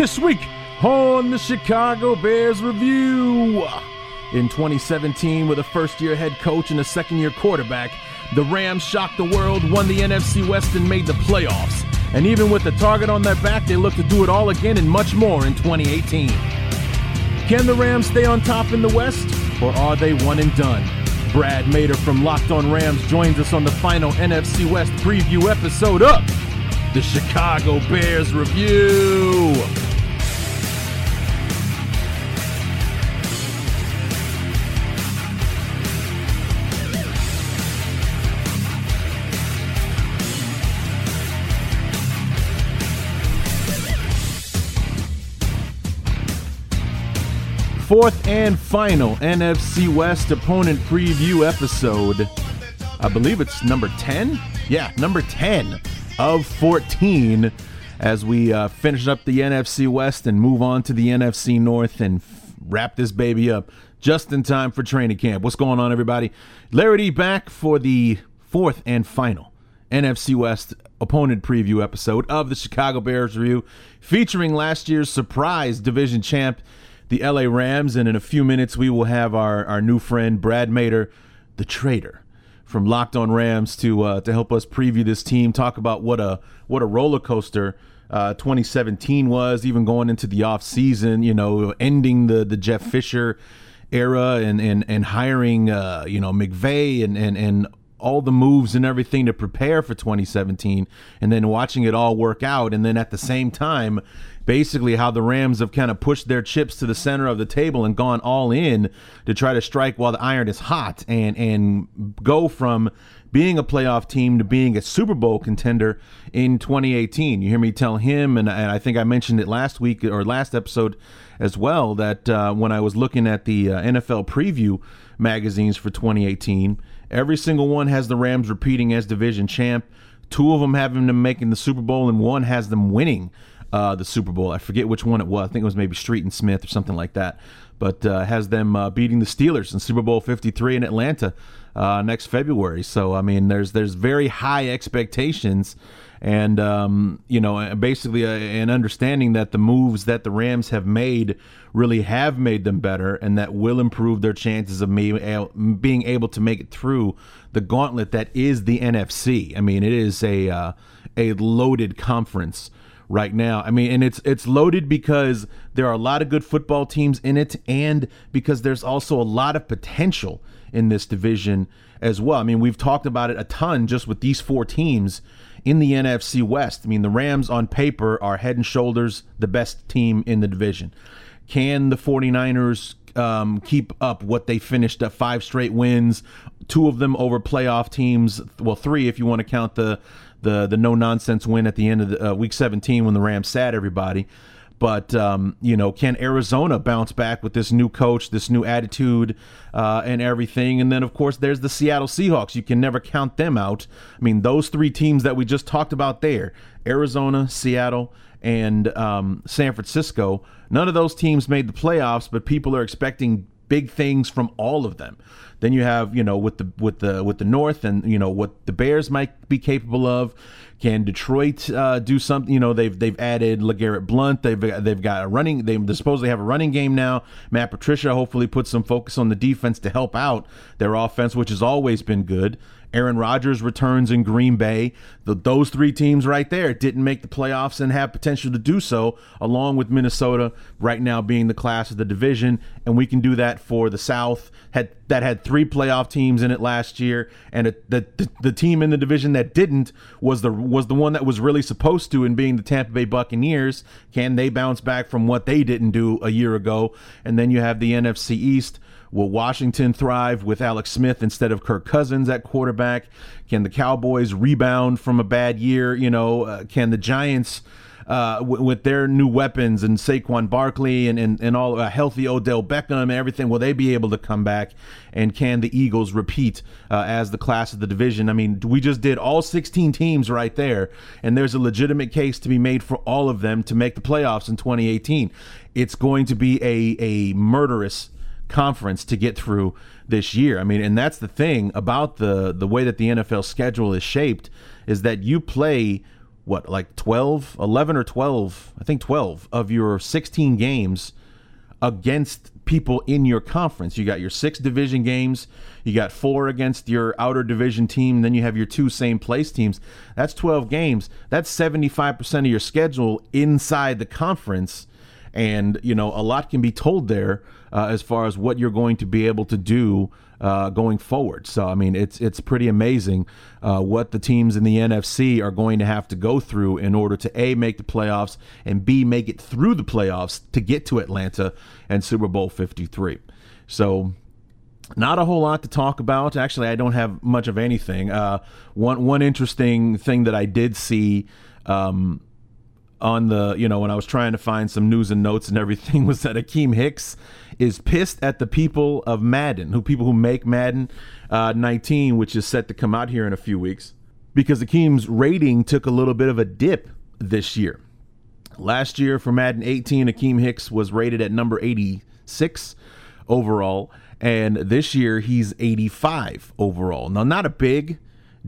This week on the Chicago Bears Review. In 2017, with a first year head coach and a second year quarterback, the Rams shocked the world, won the NFC West, and made the playoffs. And even with the target on their back, they look to do it all again and much more in 2018. Can the Rams stay on top in the West, or are they one and done? Brad Mader from Locked On Rams joins us on the final NFC West preview episode of the Chicago Bears Review. Fourth and final NFC West opponent preview episode. I believe it's number 10. Yeah, number 10 of 14 as we uh, finish up the NFC West and move on to the NFC North and f- wrap this baby up just in time for training camp. What's going on, everybody? Larry D back for the fourth and final NFC West opponent preview episode of the Chicago Bears Review featuring last year's surprise division champ the LA Rams, and in a few minutes we will have our, our new friend Brad Mader, the trader from Locked On Rams, to uh, to help us preview this team, talk about what a what a roller coaster uh, 2017 was, even going into the off season, you know, ending the the Jeff Fisher era and and and hiring uh, you know McVay and and and all the moves and everything to prepare for 2017 and then watching it all work out and then at the same time basically how the Rams have kind of pushed their chips to the center of the table and gone all in to try to strike while the iron is hot and and go from being a playoff team to being a Super Bowl contender in 2018. You hear me tell him, and, I think I mentioned it last week or last episode as well, that uh, when I was looking at the uh, NFL preview magazines for 2018, every single one has the Rams repeating as division champ. Two of them having them making the Super Bowl, and one has them winning uh, the Super Bowl. I forget which one it was. I think it was maybe Street and Smith or something like that. But uh, has them uh, beating the Steelers in Super Bowl 53 in Atlanta uh, next February. So I mean, there's there's very high expectations, and um, you know, basically a, an understanding that the moves that the Rams have made really have made them better, and that will improve their chances of me being able to make it through the gauntlet that is the NFC. I mean, it is a uh, a loaded conference right now. I mean, and it's it's loaded because there are a lot of good football teams in it, and because there's also a lot of potential in this division as well. I mean, we've talked about it a ton just with these four teams in the NFC West. I mean, the Rams on paper are head and shoulders the best team in the division. Can the 49ers um, keep up what they finished at five straight wins, two of them over playoff teams. Well, three if you want to count the the the no nonsense win at the end of the, uh, week 17 when the Rams sat everybody. But um, you know, can Arizona bounce back with this new coach, this new attitude, uh, and everything? And then, of course, there's the Seattle Seahawks. You can never count them out. I mean, those three teams that we just talked about there: Arizona, Seattle, and um, San Francisco. None of those teams made the playoffs, but people are expecting big things from all of them. Then you have, you know, with the with the with the North and you know what the Bears might be capable of. Can Detroit uh, do something? You know, they've they've added LeGarrette Blunt. They've they've got a running. They supposedly have a running game now. Matt Patricia hopefully puts some focus on the defense to help out their offense, which has always been good. Aaron Rodgers returns in Green Bay. The, those three teams right there didn't make the playoffs and have potential to do so, along with Minnesota right now being the class of the division. And we can do that for the South had that had three playoff teams in it last year, and it, the, the the team in the division that didn't was the was the one that was really supposed to, in being the Tampa Bay Buccaneers. Can they bounce back from what they didn't do a year ago? And then you have the NFC East Will Washington thrive with Alex Smith instead of Kirk Cousins at quarterback? Can the Cowboys rebound from a bad year? You know, uh, can the Giants? uh, w- with their new weapons and Saquon Barkley and, and, and all a uh, healthy Odell Beckham and everything, will they be able to come back? And can the Eagles repeat uh, as the class of the division? I mean, we just did all 16 teams right there, and there's a legitimate case to be made for all of them to make the playoffs in 2018. It's going to be a, a murderous conference to get through this year. I mean, and that's the thing about the the way that the NFL schedule is shaped is that you play what like 12 11 or 12 i think 12 of your 16 games against people in your conference. You got your six division games you got four against your outer division team then you have your two same place teams. That's 12 games. That's 75% of your schedule inside the conference. And you know a lot can be told there uh, as far as what you're going to be able to do uh, going forward. So I mean, it's it's pretty amazing uh, what the teams in the NFC are going to have to go through in order to a make the playoffs and b make it through the playoffs to get to Atlanta and Super Bowl 53. So not a whole lot to talk about. Actually, I don't have much of anything. Uh, one one interesting thing that I did see. Um, on the, you know, when I was trying to find some news and notes and everything was that Akiem Hicks is pissed at the people of Madden, who people who make Madden uh, 19, which is set to come out here in a few weeks, because Akiem's rating took a little bit of a dip this year. Last year for Madden 18, Akiem Hicks was rated at number 86 overall, and this year he's 85 overall. Now, not a big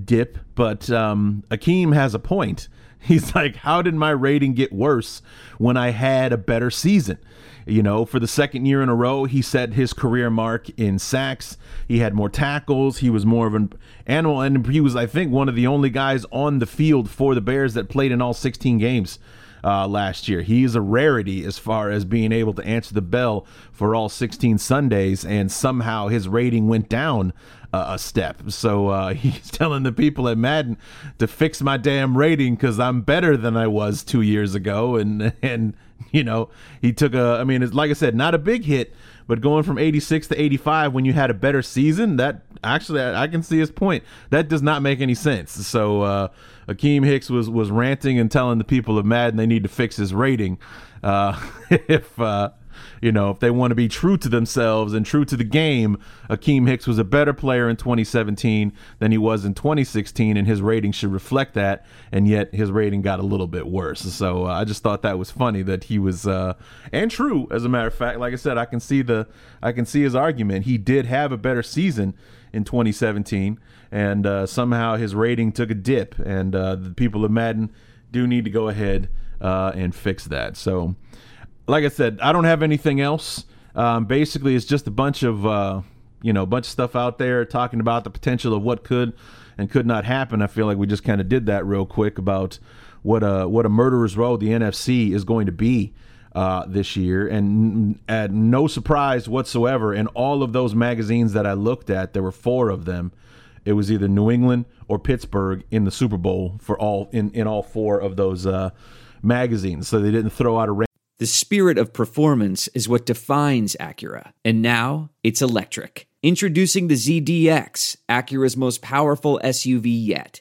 dip, but um, Akiem has a point He's like, how did my rating get worse when I had a better season? You know, for the second year in a row, he set his career mark in sacks. He had more tackles. He was more of an animal. And he was, I think, one of the only guys on the field for the Bears that played in all 16 games uh, last year. He is a rarity as far as being able to answer the bell for all 16 Sundays, and somehow his rating went down uh, a step. So uh, he's telling the people at Madden to fix my damn rating because I'm better than I was two years ago, and and you know he took a. I mean, it's like I said, not a big hit. But going from 86 to 85 when you had a better season, that actually I, I can see his point. That does not make any sense. So uh, Akiem Hicks was was ranting and telling the people of Madden they need to fix his rating. Uh, if uh, you know, if they want to be true to themselves and true to the game, Akiem Hicks was a better player in 2017 than he was in 2016, and his rating should reflect that. And yet his rating got a little bit worse. So uh, I just thought that was funny that he was, uh, and true as a matter of fact. Like I said, I can see the, I can see his argument. He did have a better season in 2017, and uh, somehow his rating took a dip. And uh, the people of Madden do need to go ahead uh, and fix that. So, like I said, I don't have anything else. Um, basically, it's just a bunch of uh, you know, a bunch of stuff out there talking about the potential of what could and could not happen. I feel like we just kind of did that real quick about what a what a murderer's row the NFC is going to be uh, this year, and at no surprise whatsoever, in all of those magazines that I looked at, there were four of them. It was either New England or Pittsburgh in the Super Bowl for all in in all four of those uh, magazines. So they didn't throw out a. The spirit of performance is what defines Acura, and now it's electric. Introducing the ZDX, Acura's most powerful SUV yet.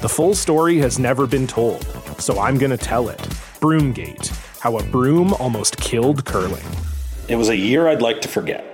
The full story has never been told, so I'm going to tell it. Broomgate How a Broom Almost Killed Curling. It was a year I'd like to forget.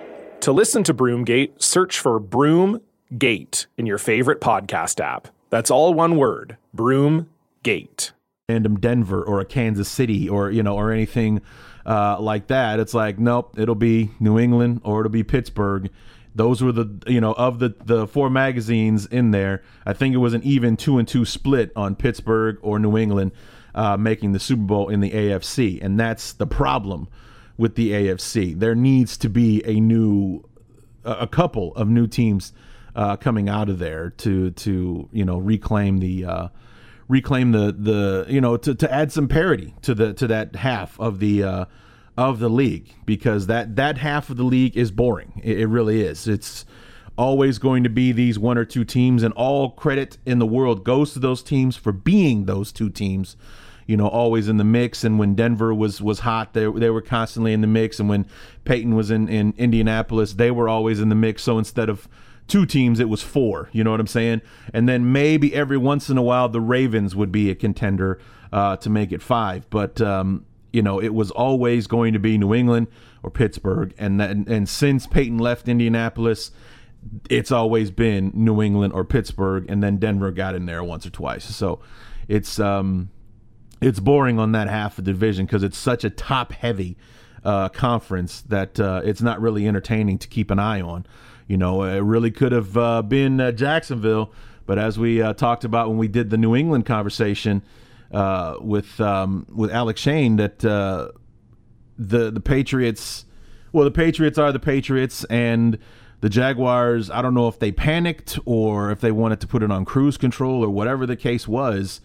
To listen to Broomgate, search for Broomgate in your favorite podcast app. That's all one word Broomgate. random Denver or a Kansas City or you know or anything uh, like that. It's like nope, it'll be New England or it'll be Pittsburgh. Those were the you know of the the four magazines in there. I think it was an even two and two split on Pittsburgh or New England uh, making the Super Bowl in the AFC, and that's the problem with the AFC. There needs to be a new a couple of new teams uh, coming out of there to to you know reclaim the uh, reclaim the the you know to, to add some parity to the to that half of the uh, of the league because that that half of the league is boring. It, it really is. It's always going to be these one or two teams, and all credit in the world goes to those teams for being those two teams. You know, always in the mix. And when Denver was was hot, they they were constantly in the mix. And when Peyton was in in Indianapolis, they were always in the mix. So instead of two teams, it was four. You know what I'm saying? And then maybe every once in a while, the Ravens would be a contender uh, to make it five. But um, you know, it was always going to be New England or Pittsburgh. And then, and since Peyton left Indianapolis, it's always been New England or Pittsburgh, and then Denver got in there once or twice. So it's um, it's boring on that half of the division because it's such a top heavy uh, conference that uh, it's not really entertaining to keep an eye on. You know, it really could have uh, been uh, Jacksonville, but as we uh, talked about when we did the New England conversation uh, with um, with Alex Shane, that uh, the the Patriots, well, the Patriots are the Patriots, and the Jaguars. I don't know if they panicked or if they wanted to put it on cruise control or whatever the case was.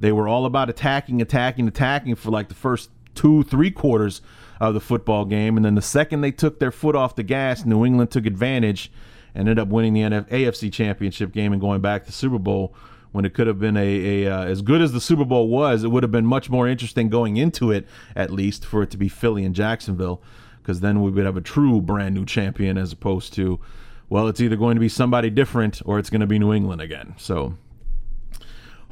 They were all about attacking, attacking, attacking for like the first two, three quarters of the football game. And then the second they took their foot off the gas, New England took advantage and ended up winning the AFC Championship game and going back to Super Bowl. When it could have been a, a uh, as good as the Super Bowl was, it would have been much more interesting going into it, at least for it to be Philly and Jacksonville, because then we would have a true brand new champion as opposed to, well, it's either going to be somebody different or it's going to be New England again. So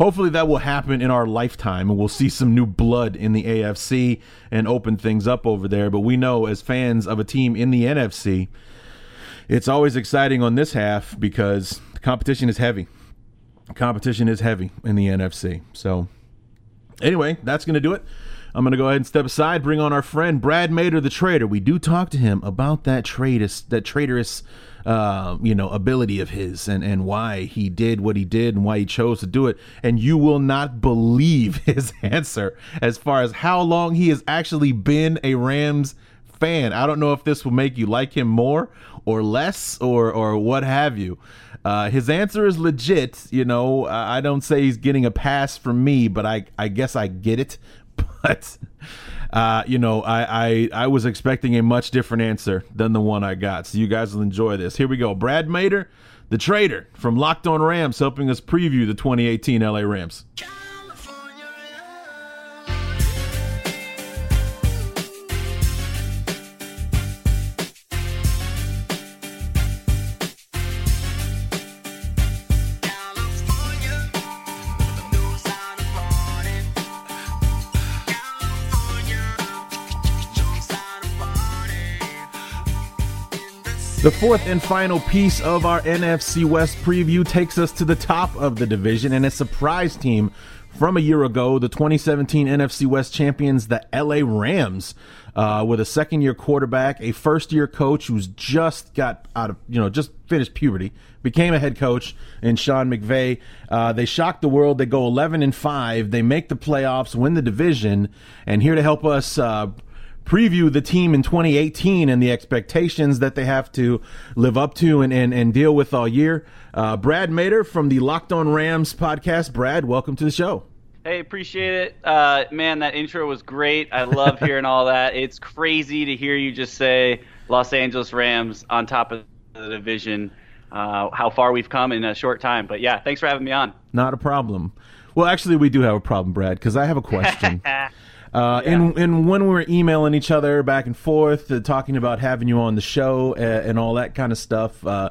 hopefully that will happen in our lifetime and we'll see some new blood in the AFC and open things up over there. But we know as fans of a team in the NFC, it's always exciting on this half because the competition is heavy. Competition is heavy in the NFC. So, anyway, that's going to do it. I'm going to go ahead and step aside, bring on our friend Brad Mader, the trader. We do talk to him about that traitorous, that traitorous uh, you know, ability of his and, and why he did what he did and why he chose to do it. And you will not believe his answer as far as how long he has actually been a Rams fan. I don't know if this will make you like him more or less or or what have you. Uh, his answer is legit. You know, I don't say he's getting a pass from me, but I I guess I get it. But uh, you know, I, I I was expecting a much different answer than the one I got. So you guys will enjoy this. Here we go. Brad Mader, the trader from Locked On Rams, helping us preview the 2018 LA Rams. The fourth and final piece of our NFC West preview takes us to the top of the division and a surprise team from a year ago, the 2017 NFC West champions, the LA Rams, uh, with a second year quarterback, a first year coach who's just got out of, you know, just finished puberty, became a head coach in Sean McVay. Uh, they shocked the world. They go 11 and 5. They make the playoffs, win the division, and here to help us, uh, preview the team in 2018 and the expectations that they have to live up to and, and, and deal with all year. Uh, Brad Mader from the Locked On Rams podcast. Brad, welcome to the show. Hey, appreciate it. Uh, man, that intro was great. I love hearing all that. It's crazy to hear you just say Los Angeles Rams on top of the division. Uh, how far we've come in a short time. But yeah, thanks for having me on. Not a problem. Well, actually, we do have a problem, Brad, because I have a question. Uh, yeah. and, and when we were emailing each other back and forth, uh, talking about having you on the show and, uh, and all that kind of stuff, uh,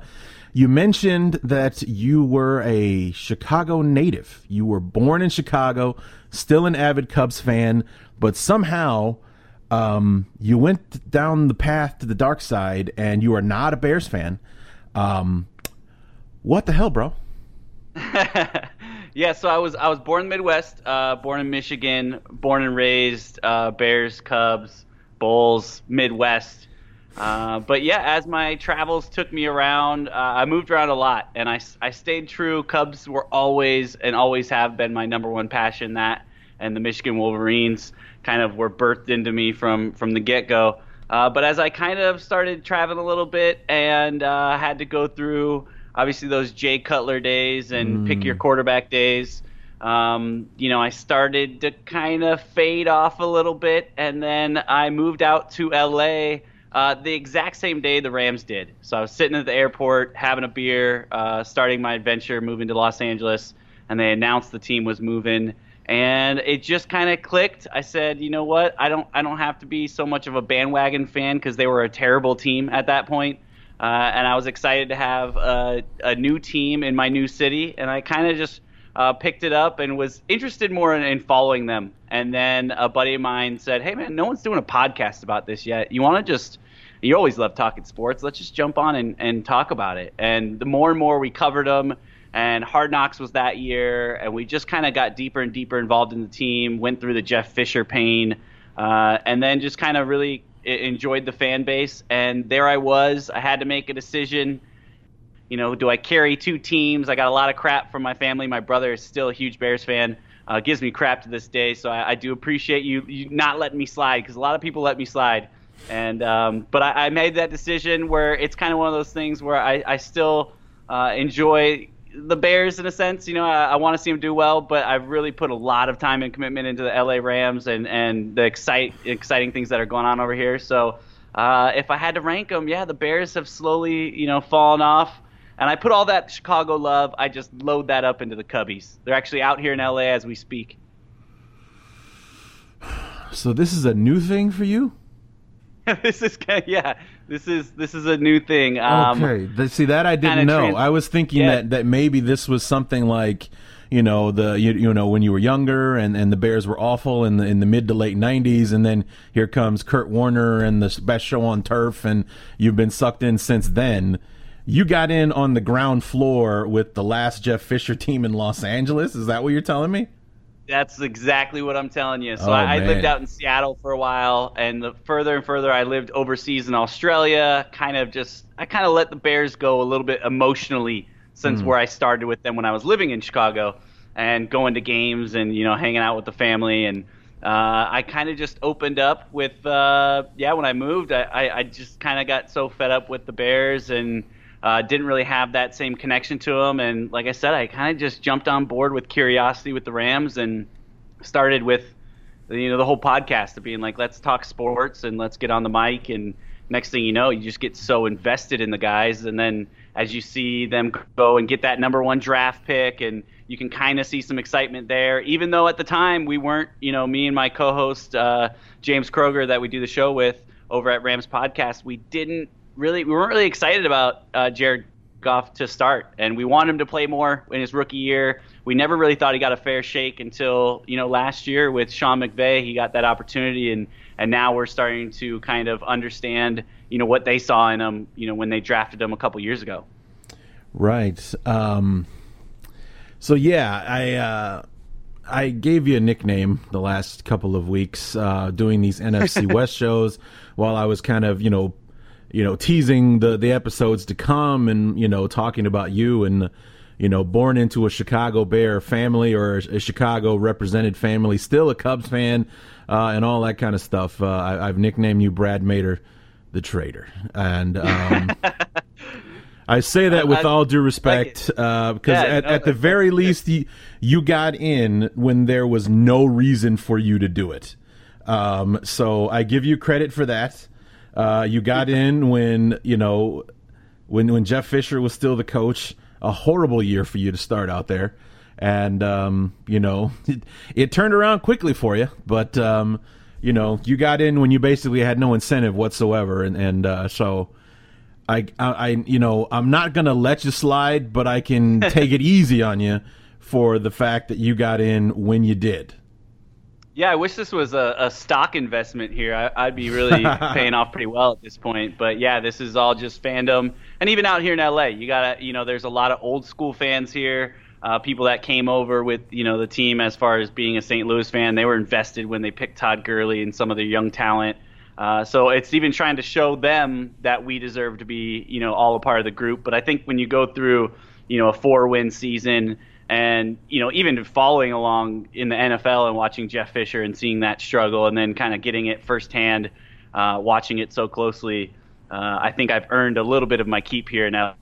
you mentioned that you were a Chicago native. You were born in Chicago, still an avid Cubs fan, but somehow um, you went down the path to the dark side and you are not a Bears fan. Um, what the hell, bro? yeah, so I was I was born in the Midwest, uh, born in Michigan, born and raised uh, Bears, Cubs, Bulls, Midwest. Uh, but yeah, as my travels took me around, uh, I moved around a lot, and I, I stayed true. Cubs were always and always have been my number one passion. That and the Michigan Wolverines kind of were birthed into me from from the get go. Uh, but as I kind of started traveling a little bit and uh, had to go through obviously those Jay Cutler days and mm. pick your quarterback days. Um, you know, I started to kind of fade off a little bit, and then I moved out to LA uh, the exact same day the Rams did. So I was sitting at the airport having a beer, uh, starting my adventure, moving to Los Angeles, and they announced the team was moving, and it just kind of clicked. I said, you know what? I don't I don't have to be so much of a bandwagon fan because they were a terrible team at that point. Uh, and I was excited to have a, a, new team in my new city, and I kind of just uh, picked it up and was interested more in, in, following them. And then a buddy of mine said, "Hey man, no one's doing a podcast about this yet. You want to just you always love talking sports. Let's just jump on and, and talk about it." And the more and more we covered them, and Hard Knocks was that year, and we just kind of got deeper and deeper involved in the team. Went through the Jeff Fisher pain, uh, and then just kind of really enjoyed the fan base, and there I was. I had to make a decision. You know, do I carry two teams? I got a lot of crap from my family. My brother is still a huge Bears fan. Uh, gives me crap to this day, so I, I do appreciate you, you not letting me slide because a lot of people let me slide. And um, but I, I, made that decision where it's kind of one of those things where I, I still uh, enjoy the Bears in a sense. You know, I, I want to see them do well, but I've really put a lot of time and commitment into the LA Rams and and the excite, exciting things that are going on over here. So uh, if I had to rank them, yeah, the Bears have slowly you know fallen off. And I put all that Chicago love, I just load that up into the Cubbies. They're actually out here in LA as we speak. So this is a new thing for you? this is yeah. This is this is a new thing. Um, okay, see that I didn't know. Trans- I was thinking yeah. that that maybe this was something like you know the you, you know when you were younger and, and the Bears were awful in the in the mid to late '90s, and then here comes Kurt Warner and the best show on turf, and you've been sucked in since then. You got in on the ground floor with the last Jeff Fisher team in Los Angeles. Is that what you're telling me? That's exactly what I'm telling you. So oh, I, I, lived out in Seattle for a while, and the further and further I lived overseas in Australia, kind of just I kind of let the Bears go a little bit emotionally since mm. where I started with them when I was living in Chicago and going to games and you know hanging out with the family and uh, I kind of just opened up with uh, yeah when I moved I, I, I just kind of got so fed up with the Bears and uh, didn't really have that same connection to them, and like I said, I kind of just jumped on board with curiosity with the Rams and started with you know the whole podcast of being like, let's talk sports and let's get on the mic. And next thing you know, you just get so invested in the guys, and then as you see them go and get that number one draft pick, and you can kind of see some excitement there. Even though at the time we weren't, you know, me and my co-host uh, James Kroger that we do the show with over at Rams Podcast, we didn't really we weren't really excited about uh, Jared Goff to start, and we want him to play more in his rookie year. We never really thought he got a fair shake until you know last year with Sean McVay. He got that opportunity, and and now we're starting to kind of understand you know what they saw in him. You know when they drafted him a couple years ago. Right. Um, so yeah, I. Uh... I gave you a nickname the last couple of weeks uh, doing these NFC West shows while I was kind of, you know, you know, teasing the the episodes to come, and you know, talking about you and you know, born into a Chicago Bear family or a Chicago represented family, still a Cubs fan, uh, and all that kind of stuff. Uh, I, have nicknamed you Brad Mader, the traitor, and um, I say that with all due respect, because uh, yeah, at, no, at the very least, you, you got in when there was no reason for you to do it. Um, so I give you credit for that. Uh, you got in when you know when when Jeff Fisher was still the coach. A horrible year for you to start out there, and um, you know it, it, turned around quickly for you. But um, you know you got in when you basically had no incentive whatsoever, and and uh, so. I, I, you know, I'm not gonna let you slide, but I can take it easy on you for the fact that you got in when you did. Yeah, I wish this was a, a stock investment here. I, would be really paying off pretty well at this point. But yeah, this is all just fandom. And even out here in LA, you got to, you know, there's a lot of old school fans here. uh, people that came over with you know the team as far as being a St. Louis fan. They were invested when they picked Todd Gurley and some of their young talent. Uh, so it's even trying to show them that we deserve to be you know all a part of the group. But I think when you go through you know a four win season and you know even following along in the NFL and watching Jeff Fisher and seeing that struggle and then kind of getting it firsthand, uh, watching it so closely uh, I think I've earned a little bit of my keep here in LA.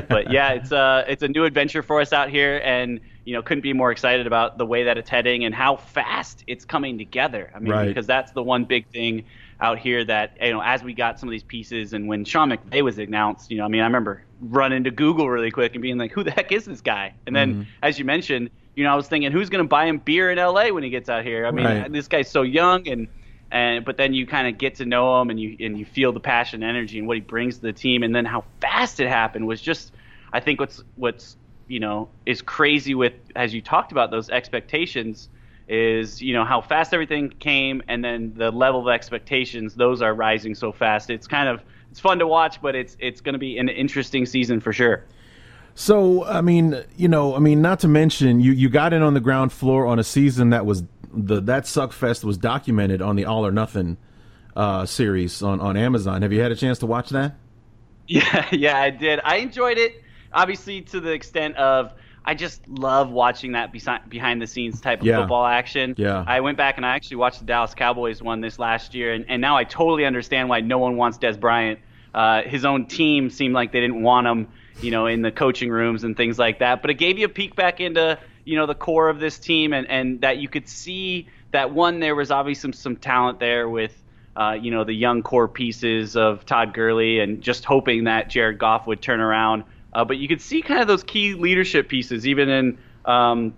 but yeah, it's a uh, it's a new adventure for us out here, and you know couldn't be more excited about the way that it's heading and how fast it's coming together. I mean, right. because that's the one big thing out here that you know as we got some of these pieces and when Sean McVay was announced, you know, I mean, I remember running to Google really quick and being like, who the heck is this guy? And then mm-hmm. as you mentioned, you know, I was thinking, who's going to buy him beer in LA when he gets out here? I mean, right. this guy's so young and and but then you kind of get to know him and you and you feel the passion and energy and what he brings to the team and then how fast it happened was just I think what's what's you know is crazy with as you talked about those expectations is you know how fast everything came and then the level of expectations those are rising so fast it's kind of it's fun to watch but it's it's going to be an interesting season for sure so I mean, you know, I mean, not to mention you you got in on the ground floor on a season that was the that suck fest was documented on the All or Nothing uh, series on on Amazon. Have you had a chance to watch that? Yeah, yeah, I did. I enjoyed it, obviously to the extent of I just love watching that behind the scenes type of yeah. football action. Yeah. I went back and I actually watched the Dallas Cowboys one this last year, and, and now I totally understand why no one wants Dez Bryant. Uh, his own team seemed like they didn't want him, you know, in the coaching rooms and things like that. But it gave you a peek back into you know the core of this team, and and that you could see that one there was obviously some some talent there with. Uh, you know the young core pieces of Todd Gurley, and just hoping that Jared Goff would turn around. Uh, but you could see kind of those key leadership pieces, even in um,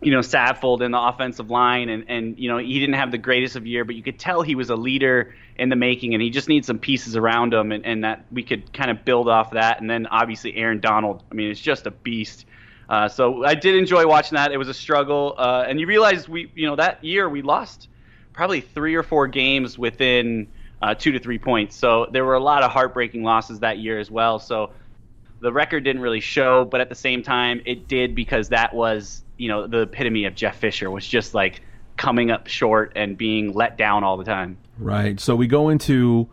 you know Saffold in the offensive line, and and you know he didn't have the greatest of year, but you could tell he was a leader in the making, and he just needs some pieces around him, and, and that we could kind of build off that. And then obviously Aaron Donald, I mean, it's just a beast. Uh, so I did enjoy watching that. It was a struggle, uh, and you realize we, you know, that year we lost probably three or four games within uh, two to three points. So there were a lot of heartbreaking losses that year as well. So the record didn't really show, but at the same time, it did because that was, you know, the epitome of Jeff Fisher was just like coming up short and being let down all the time. Right. So we go into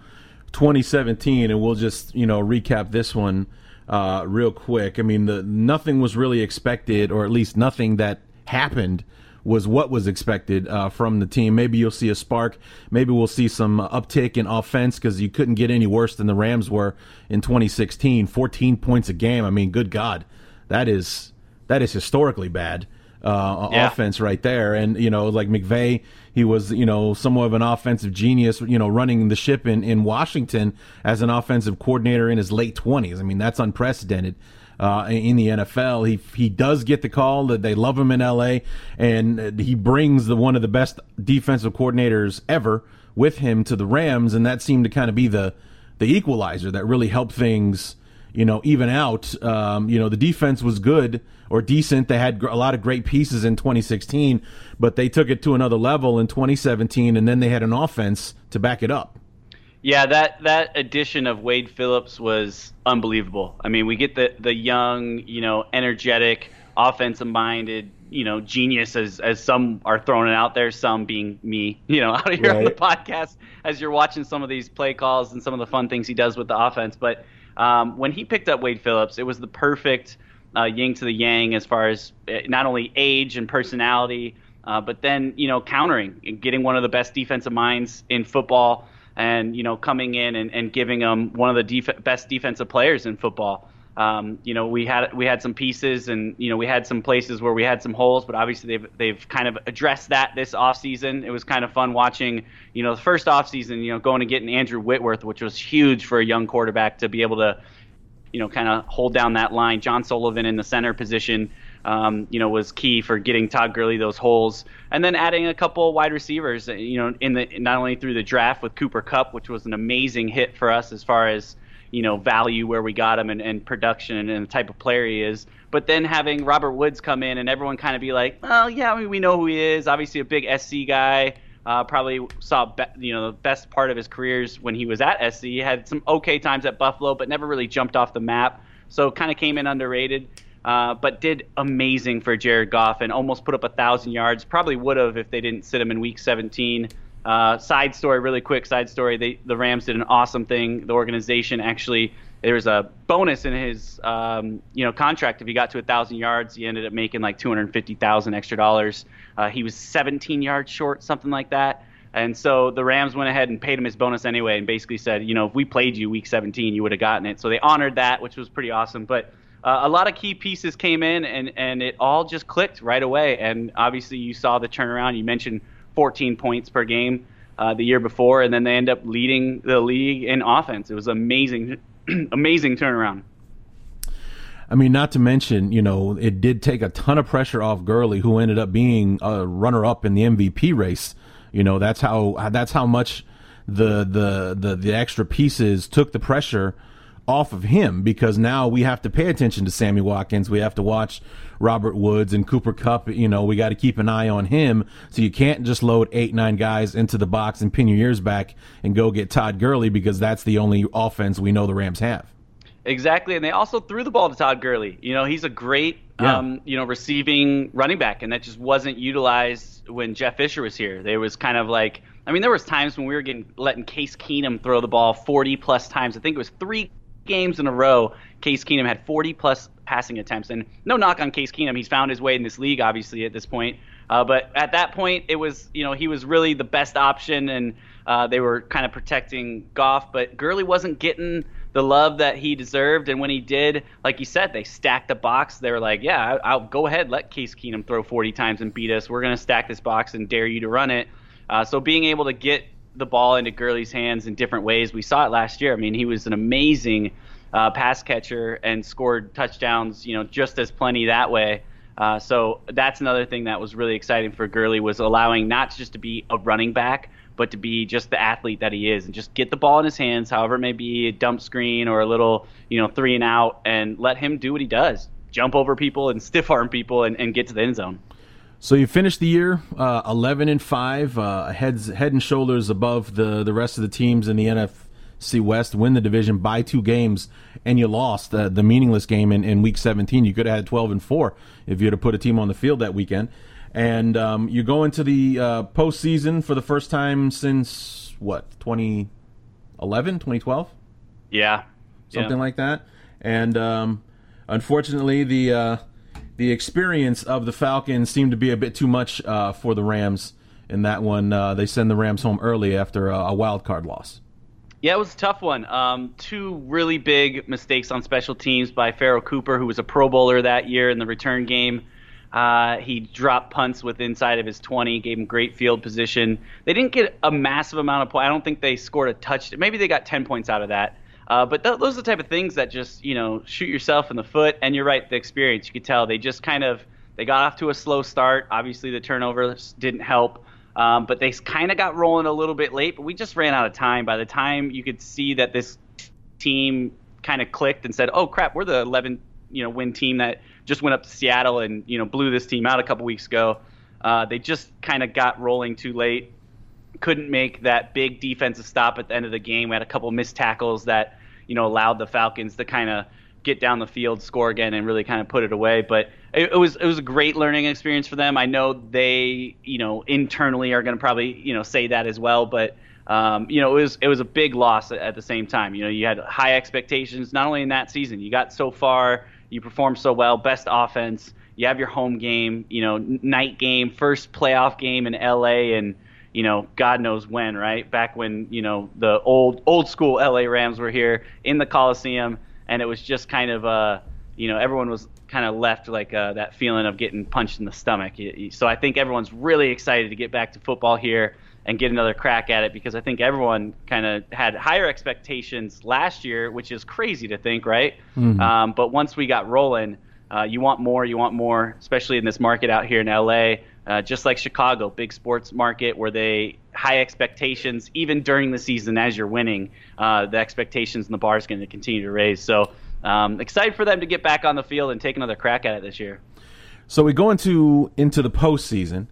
2017, and we'll just, you know, recap this one uh, real quick. I mean, the nothing was really expected, or at least nothing that happened was what was expected uh, from the team. Maybe you'll see a spark. Maybe we'll see some uptick in offense because you couldn't get any worse than the Rams were in 2016. 14 points a game. I mean, good God, that is that is historically bad uh, yeah. offense right there. And you know, like McVay, he was you know somewhat of an offensive genius. You know, running the ship in in Washington as an offensive coordinator in his late twenties. I mean, that's unprecedented. Uh, in the NFL, he he does get the call that they love him in LA, and he brings the one of the best defensive coordinators ever with him to the Rams, and that seemed to kind of be the the equalizer that really helped things you know, even out. Um, you know, the defense was good or decent. They had a lot of great pieces in 2016, but they took it to another level in 2017, and then they had an offense to back it up. Yeah, that that addition of Wade Phillips was unbelievable. I mean, we get the the young, you know, energetic, offensive minded, you know, genius as as some are throwing it out there, some being me, you know, out here right. on the podcast as you're watching some of these play calls and some of the fun things he does with the offense, but um, when he picked up Wade Phillips, it was the perfect uh, yin to the yang as far as uh, not only age and personality, uh, but then you know countering and getting one of the best defensive minds in football, and you know coming in and, and giving them one of the def- best defensive players in football. Um, you know, we had we had some pieces, and you know, we had some places where we had some holes, but obviously they've they've kind of addressed that this offseason. It was kind of fun watching, you know, the first offseason, you know, going and getting Andrew Whitworth, which was huge for a young quarterback to be able to, you know, kind of hold down that line. John Sullivan in the center position, um, you know, was key for getting Todd Gurley those holes, and then adding a couple wide receivers, you know, in the not only through the draft with Cooper Kupp, which was an amazing hit for us as far as you know value where we got him and, and production and the type of player he is. But then having Robert Woods come in and everyone kind of be like, well, yeah, we know who he is. Obviously, a big SC guy. Uh, probably saw be, you know the best part of his careers when he was at SC. He had some okay times at Buffalo, but never really jumped off the map. So kind of came in underrated. Uh, but did amazing for Jared Goff and almost put up a thousand yards. Probably would have if they didn't sit him in Week 17. Uh, side story, really quick side story. They, the Rams did an awesome thing. The organization actually there was a bonus in his um, you know contract if he got to a thousand yards. He ended up making like two hundred fifty thousand extra dollars. Uh, he was 17 yards short, something like that. And so the Rams went ahead and paid him his bonus anyway, and basically said, you know, if we played you week 17, you would have gotten it. So they honored that, which was pretty awesome. But uh, a lot of key pieces came in, and and it all just clicked right away. And obviously, you saw the turnaround. You mentioned 14 points per game uh, the year before, and then they end up leading the league in offense. It was amazing, amazing turnaround. I mean, not to mention, you know, it did take a ton of pressure off Gurley, who ended up being a runner-up in the MVP race. You know, that's how that's how much the the the, the extra pieces took the pressure off of him because now we have to pay attention to Sammy Watkins. We have to watch Robert Woods and Cooper Kupp. You know, we got to keep an eye on him. So you can't just load eight, nine guys into the box and pin your ears back and go get Todd Gurley because that's the only offense we know the Rams have. Exactly, and they also threw the ball to Todd Gurley. You know, he's a great, yeah. um, you know, receiving running back, and that just wasn't utilized when Jeff Fisher was here. There was kind of like, I mean, there was times when we were getting letting Case Keenum throw the ball 40 plus times. I think it was three games in a row. Case Keenum had 40 plus passing attempts, and no knock on Case Keenum. He's found his way in this league, obviously, at this point. Uh, but at that point, it was, you know, he was really the best option, and uh, they were kind of protecting Goff. But Gurley wasn't getting the love that he deserved. And when he did, like you said, they stacked the box. They were like, yeah, I'll go ahead, let Case Keenum throw 40 times and beat us. We're going to stack this box and dare you to run it. Uh, so being able to get the ball into Gurley's hands in different ways, we saw it last year. I mean, he was an amazing uh, pass catcher and scored touchdowns, you know, just as plenty that way. Uh, so that's another thing that was really exciting for Gurley was allowing not just to be a running back, but to be just the athlete that he is and just get the ball in his hands, however it may be a dump screen or a little, you know, three and out, and let him do what he does jump over people and stiff arm people and, and get to the end zone. So you finished the year uh, 11 and 5, uh, heads, head and shoulders above the, the rest of the teams in the NFC West, win the division by two games, and you lost uh, the meaningless game in, in week 17. You could have had 12 and 4 if you had to put a team on the field that weekend and um, you go into the uh, postseason for the first time since what 2011 2012 yeah something yeah. like that and um, unfortunately the uh, the experience of the falcons seemed to be a bit too much uh, for the rams in that one uh, they send the rams home early after a, a wild card loss yeah, it was a tough one. Um, two really big mistakes on special teams by Pharoh Cooper, who was a Pro Bowler that year in the return game. Uh, he dropped punts with inside of his 20, gave him great field position. They didn't get a massive amount of points. I don't think they scored a touchdown. Maybe they got 10 points out of that. Uh, but th- those are the type of things that just you know shoot yourself in the foot. And you're right, the experience. You could tell they just kind of they got off to a slow start. Obviously, the turnovers didn't help. Um, but they kind of got rolling a little bit late. But we just ran out of time. By the time you could see that this team kind of clicked and said, "Oh crap, we're the 11 you know win team that just went up to Seattle and you know blew this team out a couple weeks ago. Uh, they just kind of got rolling too late. Couldn't make that big defensive stop at the end of the game. We had a couple missed tackles that you know allowed the Falcons to kind of get down the field, score again, and really kind of put it away. But it, it, was it was a great learning experience for them. I know they you know internally are going to probably you know say that as well, but. Um, you know, it was it was a big loss at, at the same time. You know, you had high expectations not only in that season. You got so far, you performed so well, best offense. You have your home game, you know, night game, first playoff game in LA, and you know, God knows when, right? Back when you know the old old school LA Rams were here in the Coliseum, and it was just kind of uh, you know, everyone was kind of left like uh, that feeling of getting punched in the stomach. So I think everyone's really excited to get back to football here and get another crack at it because I think everyone kind of had higher expectations last year, which is crazy to think, right? Mm-hmm. Um, but once we got rolling, uh, you want more, you want more, especially in this market out here in LA, uh, just like Chicago, big sports market where they high expectations even during the season as you're winning. Uh, the expectations and the bar is going to continue to raise. So um, excited for them to get back on the field and take another crack at it this year. So we go into into the postseason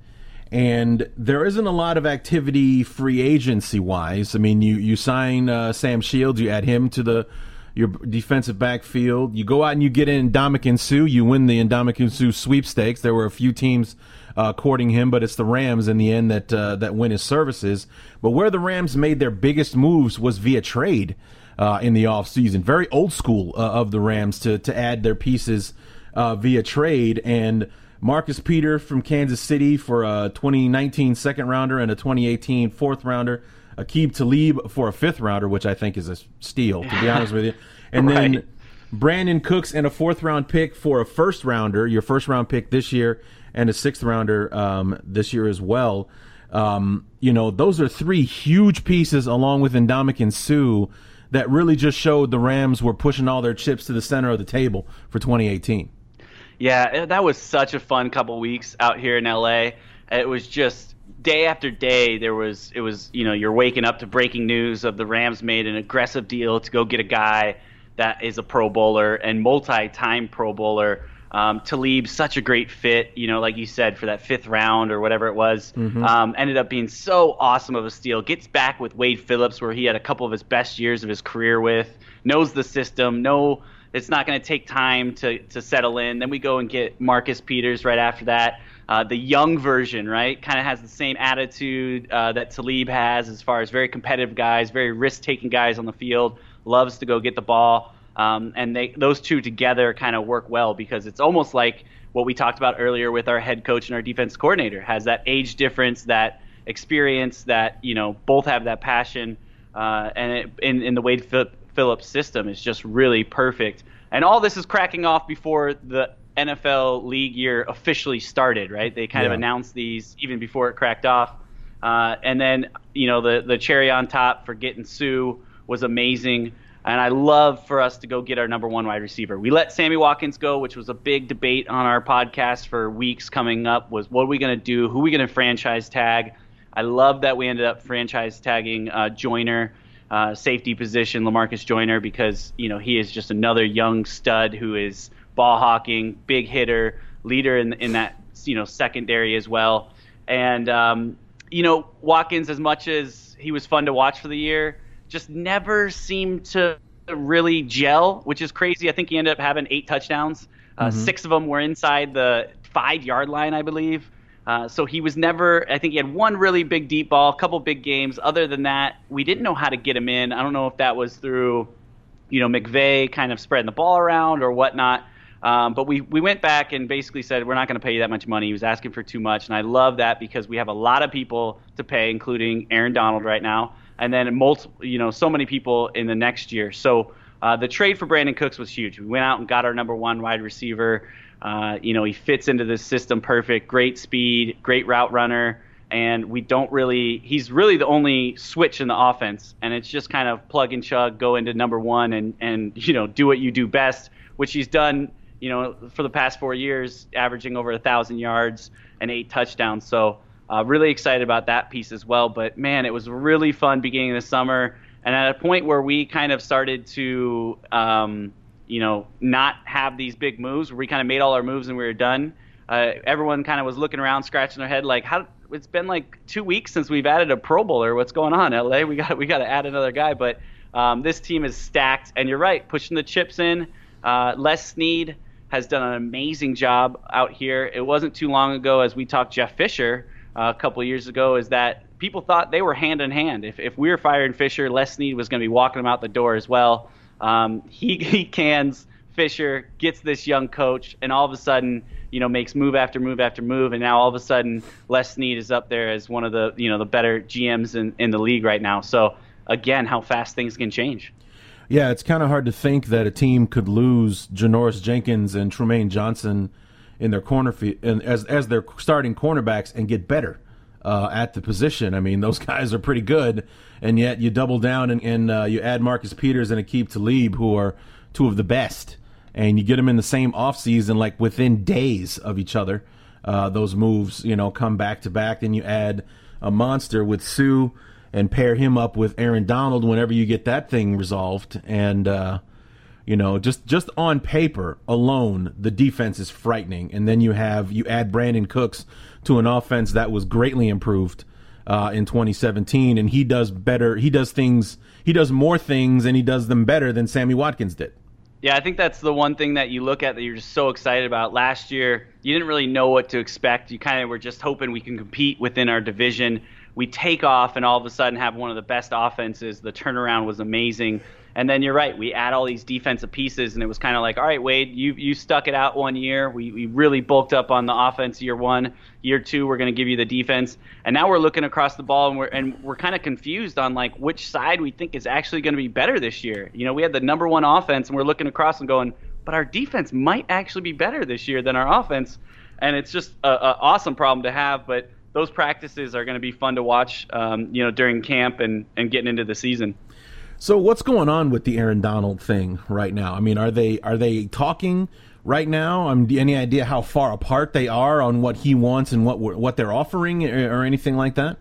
and there isn't a lot of activity free agency wise. I mean, you you sign uh, Sam Shields, you add him to the your defensive backfield. You go out and you get in Ndamukong Suh. You win the Ndamukong Suh sweepstakes. There were a few teams uh, courting him, but it's the Rams in the end that uh, that win his services. But where the Rams made their biggest moves was via trade uh, in the offseason. Very old school uh, of the Rams to to add their pieces uh, via trade and. Marcus Peter from Kansas City for a 2019 second rounder and a 2018 fourth rounder. Aqib Talib for a fifth rounder, which I think is a steal, to be honest with you. And right. then Brandin Cooks and a fourth round pick for a first rounder, your first round pick this year, and a sixth rounder um, this year as well. Um, you know, those are three huge pieces along with Ndamukong Suh that really just showed the Rams were pushing all their chips to the center of the table for 2018. Yeah, that was such a fun couple weeks out here in LA. It was just day after day there was it was you know you're waking up to breaking news of the Rams made an aggressive deal to go get a guy that is a Pro Bowler and multi-time Pro Bowler. Um, Talib, such a great fit, you know, like you said, for that fifth round or whatever it was. Mm-hmm. Um, ended up being so awesome of a steal. Gets back with Wade Phillips, where he had a couple of his best years of his career with. Knows the system. Know it's not going to take time to to settle in. Then we go and get Marcus Peters right after that. Uh, the young version, right, kind of has the same attitude uh, that Talib has as far as very competitive guys, very risk taking guys on the field, loves to go get the ball. Um, and they, those two together kind of work well because it's almost like what we talked about earlier with our head coach and our defense coordinator has that age difference, that experience, that you know both have that passion, uh, and it, in in the Wade Phillips system is just really perfect. And all this is cracking off before the NFL league year officially started, right? They kind yeah. of announced these even before it cracked off. Uh, and then, you know, the, the cherry on top for getting Suh was amazing. And I love for us to go get our number one wide receiver. We let Sammy Watkins go, which was a big debate on our podcast for weeks coming up. Was what are we going to do? Who are we going to franchise tag? I love that we ended up franchise tagging uh, Joyner, uh, safety position, Lamarcus Joyner, because you know he is just another young stud who is ball hawking, big hitter, leader in in that you know secondary as well. And um, you know Watkins, as much as he was fun to watch for the year, just never seemed to really gel, which is crazy. I think he ended up having eight touchdowns. Uh, mm-hmm. Six of them were inside the five yard line, I believe. Uh, so he was never. I think he had one really big deep ball, a couple big games. Other than that, we didn't know how to get him in. I don't know if that was through, you know, McVay kind of spreading the ball around or whatnot. Um, but we, we went back and basically said, we're not going to pay you that much money. He was asking for too much. And I love that because we have a lot of people to pay, including Aaron Donald right now, and then multiple, you know, so many people in the next year. So uh, the trade for Brandin Cooks was huge. We went out and got our number one wide receiver. Uh, you know, he fits into this system perfect. Great speed, great route runner. And we don't really, he's really the only switch in the offense. And it's just kind of plug and chug, go into number one and, and you know, do what you do best, which he's done you know, for the past four years, averaging over a thousand yards and eight touchdowns. So uh, really excited about that piece as well. But man, it was really fun beginning of the summer, and at a point where we kind of started to, um, you know, not have these big moves, where we kind of made all our moves and we were done. Uh, everyone kind of was looking around, scratching their head, like, how? It's been like two weeks since we've added a Pro Bowler. What's going on, LA? We got we got to add another guy. But um, this team is stacked, and you're right, pushing the chips in. Uh, Les Snead has done an amazing job out here. It wasn't too long ago, as we talked Jeff Fisher a couple years ago, is that people thought they were hand in hand. If, if we were firing Fisher, Les Snead was going to be walking him out the door as well. Um, he, he cans Fisher, gets this young coach, and all of a sudden, you know, makes move after move after move, and now all of a sudden, Les Snead is up there as one of the you know the better GMs in, in the league right now. So again, how fast things can change. Yeah, it's kind of hard to think that a team could lose Janoris Jenkins and Trumaine Johnson in their corner and as as their starting cornerbacks and get better uh, at the position. I mean, those guys are pretty good, and yet you double down and, and uh, you add Marcus Peters and Aqib Talib, who are two of the best, and you get them in the same offseason, like within days of each other. Uh, those moves, you know, come back to back. Then you add a monster with Suh and pair him up with Aaron Donald whenever you get that thing resolved. And uh, you know, just just on paper alone, the defense is frightening. And then you have you add Brandin Cooks to an offense that was greatly improved uh, in 2017, and he does better. He does things. He does more things, and he does them better than Sammy Watkins did. Yeah, I think that's the one thing that you look at that you're just so excited about. Last year, you didn't really know what to expect. You kind of were just hoping we can compete within our division. We take off and all of a sudden have one of the best offenses. The turnaround was amazing. And then you're right, we add all these defensive pieces, and it was kind of like, all right, Wade, you you stuck it out one year. We, we really bulked up on the offense year one. Year two, we're going to give you the defense. And now we're looking across the ball, and we're and we're kind of confused on like which side we think is actually going to be better this year. You know, we had the number one offense, and we're looking across and going, but our defense might actually be better this year than our offense. And it's just a, a awesome problem to have, but those practices are going to be fun to watch, um, you know, during camp and, and getting into the season. So what's going on with the Aaron Donald thing right now? I mean, are they are they talking right now? Um, any idea how far apart they are on what he wants and what what they're offering or, or anything like that?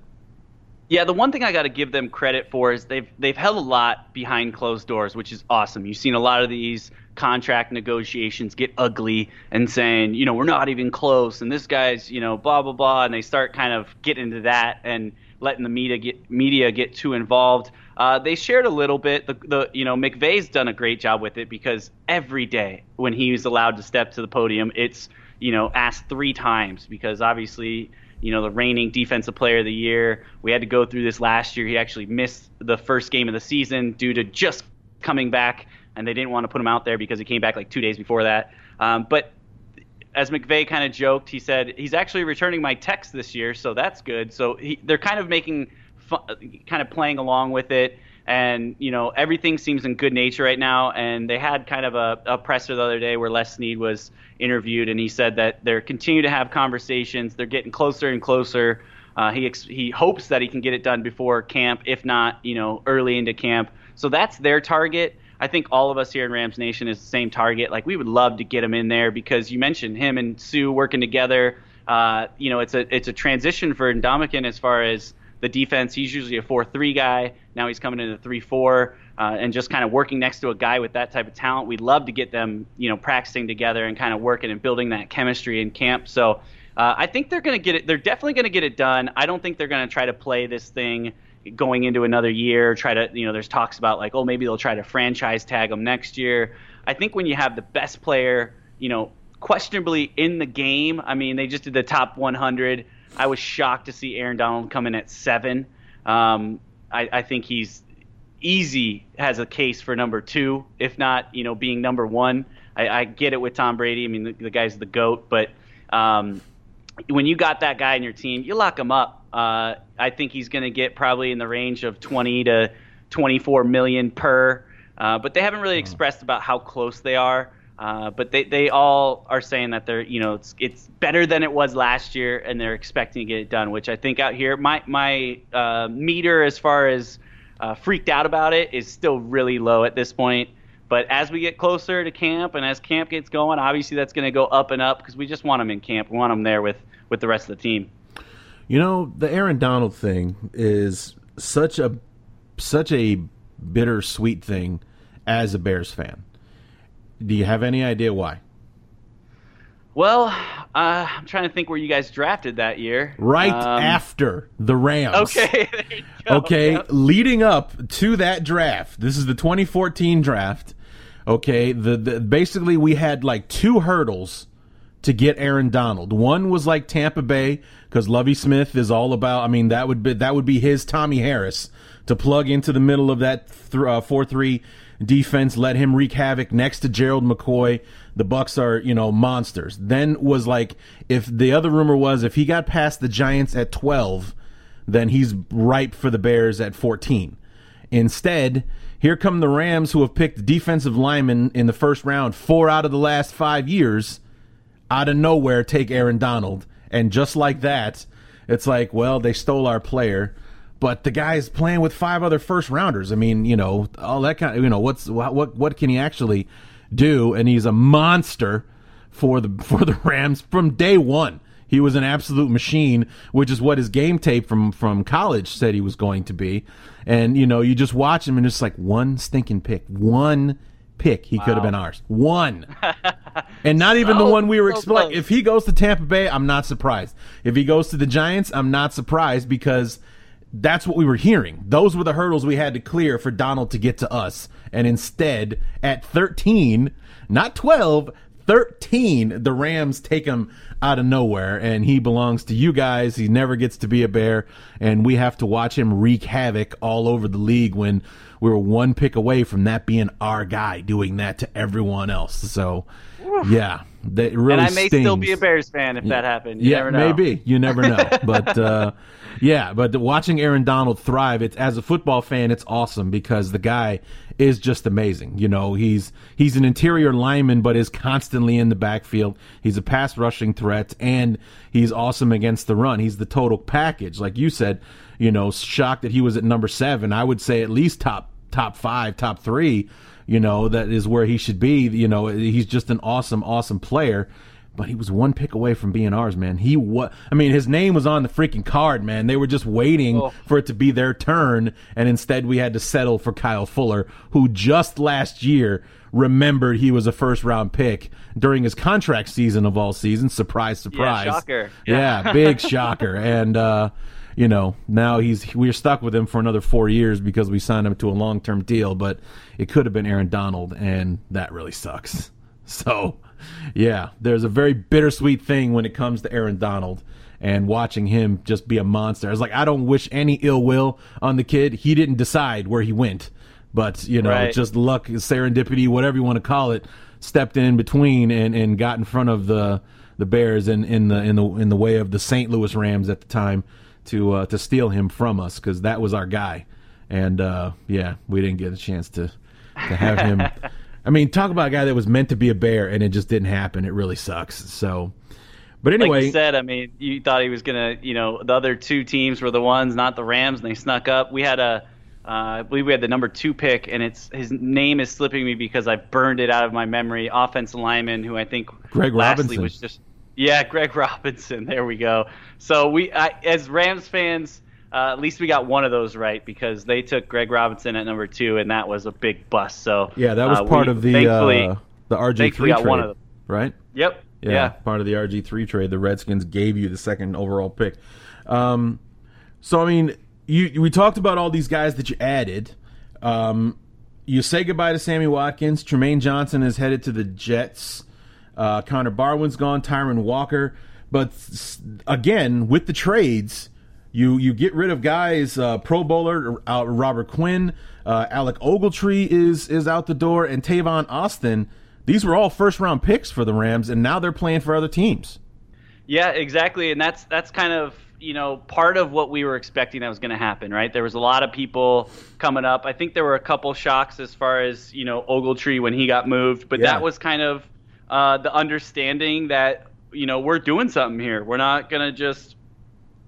Yeah, the one thing I got to give them credit for is they've they've held a lot behind closed doors, which is awesome. You've seen a lot of these contract negotiations get ugly and saying, you know, we're not even close, and this guy's, you know, blah blah blah, and they start kind of getting into that and letting the media get media get too involved. Uh, they shared a little bit. The, the you know McVay's done a great job with it because every day when he was allowed to step to the podium, it's you know asked three times because obviously you know the reigning defensive player of the year. We had to go through this last year. He actually missed the first game of the season due to just coming back, and they didn't want to put him out there because he came back like two days before that. Um, but as McVeigh kind of joked, he said he's actually returning my text this year, so that's good. So he, they're kind of making kind of playing along with it. And you know everything seems in good nature right now. And they had kind of a, a presser the other day where Les Snead was interviewed, and he said that they're continue to have conversations. They're getting closer and closer. Uh, he ex- he hopes that he can get it done before camp, if not, you know, early into camp. So that's their target. I think all of us here in Rams Nation is the same target. Like we would love to get him in there because you mentioned him and Suh working together. Uh, you know, it's a it's a transition for Ndamukong as far as the defense. He's usually a 4-3 guy. Now he's coming in a 3-4 uh, and just kind of working next to a guy with that type of talent. We'd love to get them, you know, practicing together and kind of working and building that chemistry in camp. So uh, I think they're going to get it. They're definitely going to get it done. I don't think they're going to try to play this thing going into another year. Try to, you know, there's talks about like, oh, maybe they'll try to franchise tag them next year. I think when you have the best player, you know, questionably in the game. I mean, they just did the top 100. I was shocked to see Aaron Donald come in at seven. Um, I, I, think he's easy has a case for number two, if not, you know, being number one. I, I get it with Tom Brady. I mean, the, the guy's the goat, but um, when you got that guy in your team, you lock him up. Uh, I think he's going to get probably in the range of 20 to 24 million per. Uh, but they haven't really expressed about how close they are. Uh, but they, they all are saying that they're you know it's it's better than it was last year and they're expecting to get it done which I think out here my my uh, meter as far as uh, freaked out about it is still really low at this point. But as we get closer to camp and as camp gets going obviously that's going to go up and up because we just want them in camp. We want them there with with the rest of the team. You know the Aaron Donald thing is such a such a bittersweet thing as a Bears fan do you have any idea why? Well, uh, I'm trying to think where you guys drafted that year. Right um, after the Rams. Okay. Okay. Yep. Leading up to that draft, this is the 2014 draft. Okay. The, the basically we had like two hurdles to get Aaron Donald. One was like Tampa Bay because Lovie Smith is all about. I mean, that would be that would be his Tommie Harris to plug into the middle of that th- uh, four three defense, let him wreak havoc next to Gerald McCoy. The Bucs are, you know, monsters. Then was like if the other rumor was if he got past the Giants at 12, then he's ripe for the Bears at 14. Instead, here come the Rams who have picked defensive linemen in the first round 4 out of the last 5 years. Out of nowhere take Aaron Donald and just like that, it's like, well, they stole our player but the guy's playing with five other first rounders. I mean, you know, all that kind of, you know, what's what what what can he actually do? And he's a monster for the for the Rams from day one. He was an absolute machine, which is what his game tape from from college said he was going to be. And you know, you just watch him and it's like one stinking pick, one pick he wow. could have been ours. One. and not even so, the one we were so explaining. If he goes to Tampa Bay, I'm not surprised. If he goes to the Giants, I'm not surprised because that's what we were hearing. Those were the hurdles we had to clear for Donald to get to us. And instead, at 13, not 12, 13, the Rams take him out of nowhere, and he belongs to you guys. He never gets to be a Bear, and we have to watch him wreak havoc all over the league when we were one pick away from that being our guy doing that to everyone else. So, yeah, that really and I may stings. still be a Bears fan if that happened. You yeah, never know. maybe you never know, but uh, yeah, but watching Aaron Donald thrive, it's as a football fan, it's awesome because the guy is just amazing. You know, he's he's an interior lineman, but is constantly in the backfield. He's a pass rushing threat, and he's awesome against the run. He's the total package, like you said. You know, shocked that he was at number seven. I would say at least top top five, top three. You know, that is where he should be. You know, he's just an awesome, awesome player but he was one pick away from being ours, man. He was, I mean, his name was on the freaking card, man. They were just waiting oh. for it to be their turn, and instead we had to settle for Kyle Fuller, who just last year remembered he was a first round pick during his contract season of all seasons. Surprise, surprise. Yeah, shocker. Yeah, yeah big shocker. And, uh, you know, now he's we're stuck with him for another four years because we signed him to a long term deal, but it could have been Aaron Donald, and that really sucks. So, yeah, there's a very bittersweet thing when it comes to Aaron Donald and watching him just be a monster. I was like, I don't wish any ill will on the kid. He didn't decide where he went, but you know, right. just luck, serendipity, whatever you want to call it, stepped in between and, and got in front of the the Bears in, in the in the in the way of the St. Louis Rams at the time to uh, to steal him from us because that was our guy, and uh, yeah, we didn't get a chance to to have him. I mean, talk about a guy that was meant to be a bear and it just didn't happen. It really sucks. So, but anyway, like you said, I mean, you thought he was gonna, you know, the other two teams were the ones, not the Rams, and they snuck up. We had a, uh, I believe we had the number two pick, and it's his name is slipping me because I burned it out of my memory. Offensive lineman, who I think Greg Robinson was just, yeah, Greg Robinson. There we go. So we, I, as Rams fans uh, at least we got one of those right because they took Greg Robinson at number two, and that was a big bust. So yeah, that was uh, part we, of the uh, the RG three trade, one of them. right? Yep. Yeah, yeah, part of the RG three trade. The Redskins gave you the second overall pick. Um, so I mean, you we talked about all these guys that you added. Um, you say goodbye to Sammy Watkins. Trumaine Johnson is headed to the Jets. Uh, Connor Barwin's gone. Tyrunn Walker. But again, with the trades, you you get rid of guys, uh, Pro Bowler uh, Robert Quinn, uh, Alec Ogletree is is out the door, and Tavon Austin. These were all first round picks for the Rams, and now they're playing for other teams. Yeah, exactly, and that's that's kind of you know part of what we were expecting that was going to happen, right? There was a lot of people coming up. I think there were a couple shocks as far as you know Ogletree when he got moved, but yeah. that was kind of uh, the understanding that you know we're doing something here. We're not to just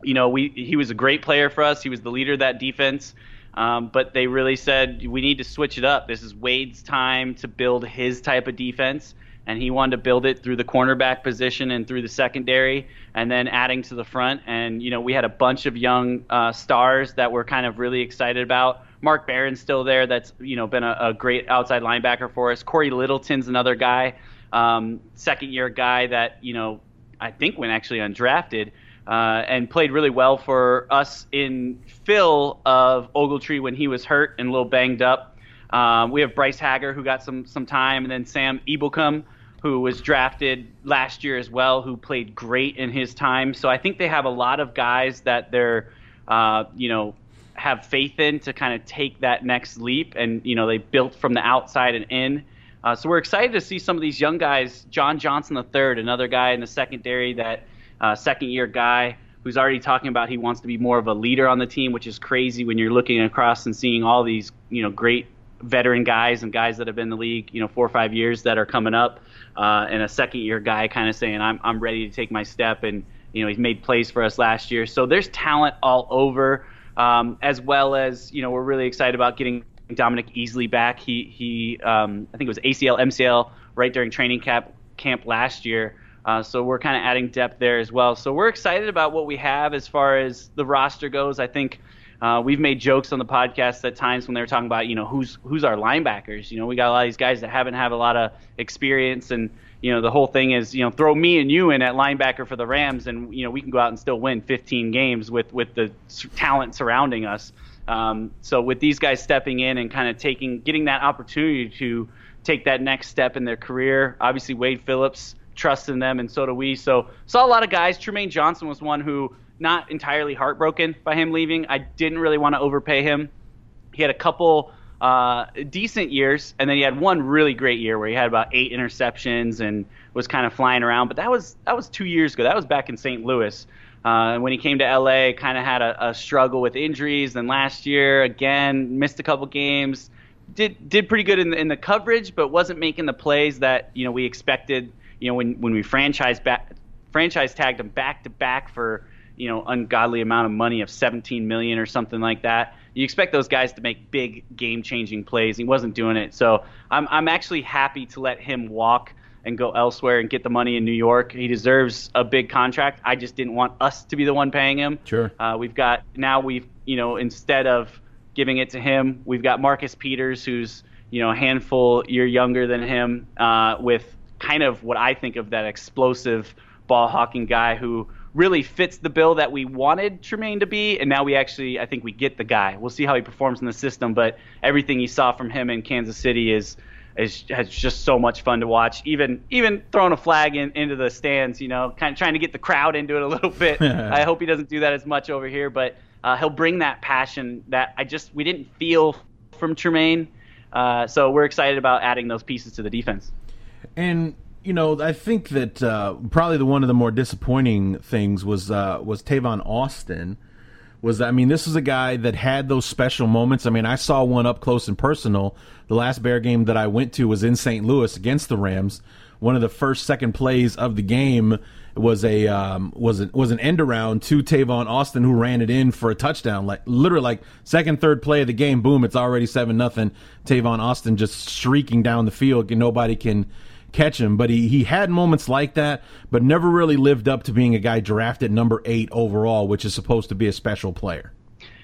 you know, we he was a great player for us. He was the leader of that defense. Um, but they really said we need to switch it up. This is Wade's time to build his type of defense, and he wanted to build it through the cornerback position and through the secondary, and then adding to the front. And you know, we had a bunch of young uh, stars that we're kind of really excited about. Mark Barron's still there. That's you know been a, a great outside linebacker for us. Cory Littleton's another guy, um, second year guy that you know I think went actually undrafted uh, and played really well for us in fill of Ogletree when he was hurt and a little banged up. Um, we have Bryce Hager who got some some time, and then Sam Ebukam who was drafted last year as well, who played great in his time. So I think they have a lot of guys that they're, uh, you know, have faith in to kind of take that next leap, and you know they built from the outside and in. Uh, so we're excited to see some of these young guys. John Johnson III, another guy in the secondary that uh, second year guy who's already talking about he wants to be more of a leader on the team, which is crazy when you're looking across and seeing all these you know great veteran guys and guys that have been in the league you know four or five years that are coming up, uh, and a second year guy kind of saying I'm I'm ready to take my step and you know he's made plays for us last year. So there's talent all over, um, as well as you know we're really excited about getting Dominique Easley back. He he um, I think it was ACL MCL right during training camp camp last year. Uh, so we're kind of adding depth there as well. So we're excited about what we have as far as the roster goes. I think uh, we've made jokes on the podcast at times when they were talking about, you know, who's who's our linebackers. You know, we got a lot of these guys that haven't had a lot of experience, and you know, the whole thing is, you know, throw me and you in at linebacker for the Rams, and you know, we can go out and still win 15 games with with the talent surrounding us. Um, so with these guys stepping in and kind of taking, getting that opportunity to take that next step in their career, obviously Wade Phillips trusts in them, and so do we. So saw a lot of guys. Trumaine Johnson was one who not entirely heartbroken by him leaving. I didn't really want to overpay him. He had a couple uh, decent years, and then he had one really great year where he had about eight interceptions and was kind of flying around. But that was that was two years ago. That was back in St. Louis. Uh, and when he came to LA, kind of had a, a struggle with injuries. Then last year, again, missed a couple games. Did did pretty good in the, in the coverage, but wasn't making the plays that you know we expected. You know when when we franchise back franchise tagged him back to back for you know ungodly amount of money of 17 million or something like that. You expect those guys to make big game changing plays. He wasn't doing it, so I'm I'm actually happy to let him walk and go elsewhere and get the money in New York. He deserves a big contract. I just didn't want us to be the one paying him. Sure. Uh, we've got now we've you know instead of giving it to him, we've got Marcus Peters, who's you know a handful year younger than him, uh, with kind of what I think of that explosive ball hawking guy who really fits the bill that we wanted Trumaine to be, and now we actually I think we get the guy. We'll see how he performs in the system, but everything you saw from him in Kansas City is is has just so much fun to watch. Even even throwing a flag in, into the stands, you know, kind of trying to get the crowd into it a little bit. I hope he doesn't do that as much over here, but uh, he'll bring that passion that I just we didn't feel from Trumaine. Uh, so we're excited about adding those pieces to the defense. And you know, I think that uh, probably the one of the more disappointing things was uh, was Tavon Austin. Was I mean, this was a guy that had those special moments. I mean, I saw one up close and personal. The last Bear game that I went to was in St. Louis against the Rams. One of the first second plays of the game was a um, was a, was an end around to Tavon Austin who ran it in for a touchdown. Like literally, like second third play of the game, boom! It's already seven nothing. Tavon Austin just streaking down the field, and nobody can catch him. But he, he had moments like that, but never really lived up to being a guy drafted number eight overall, which is supposed to be a special player.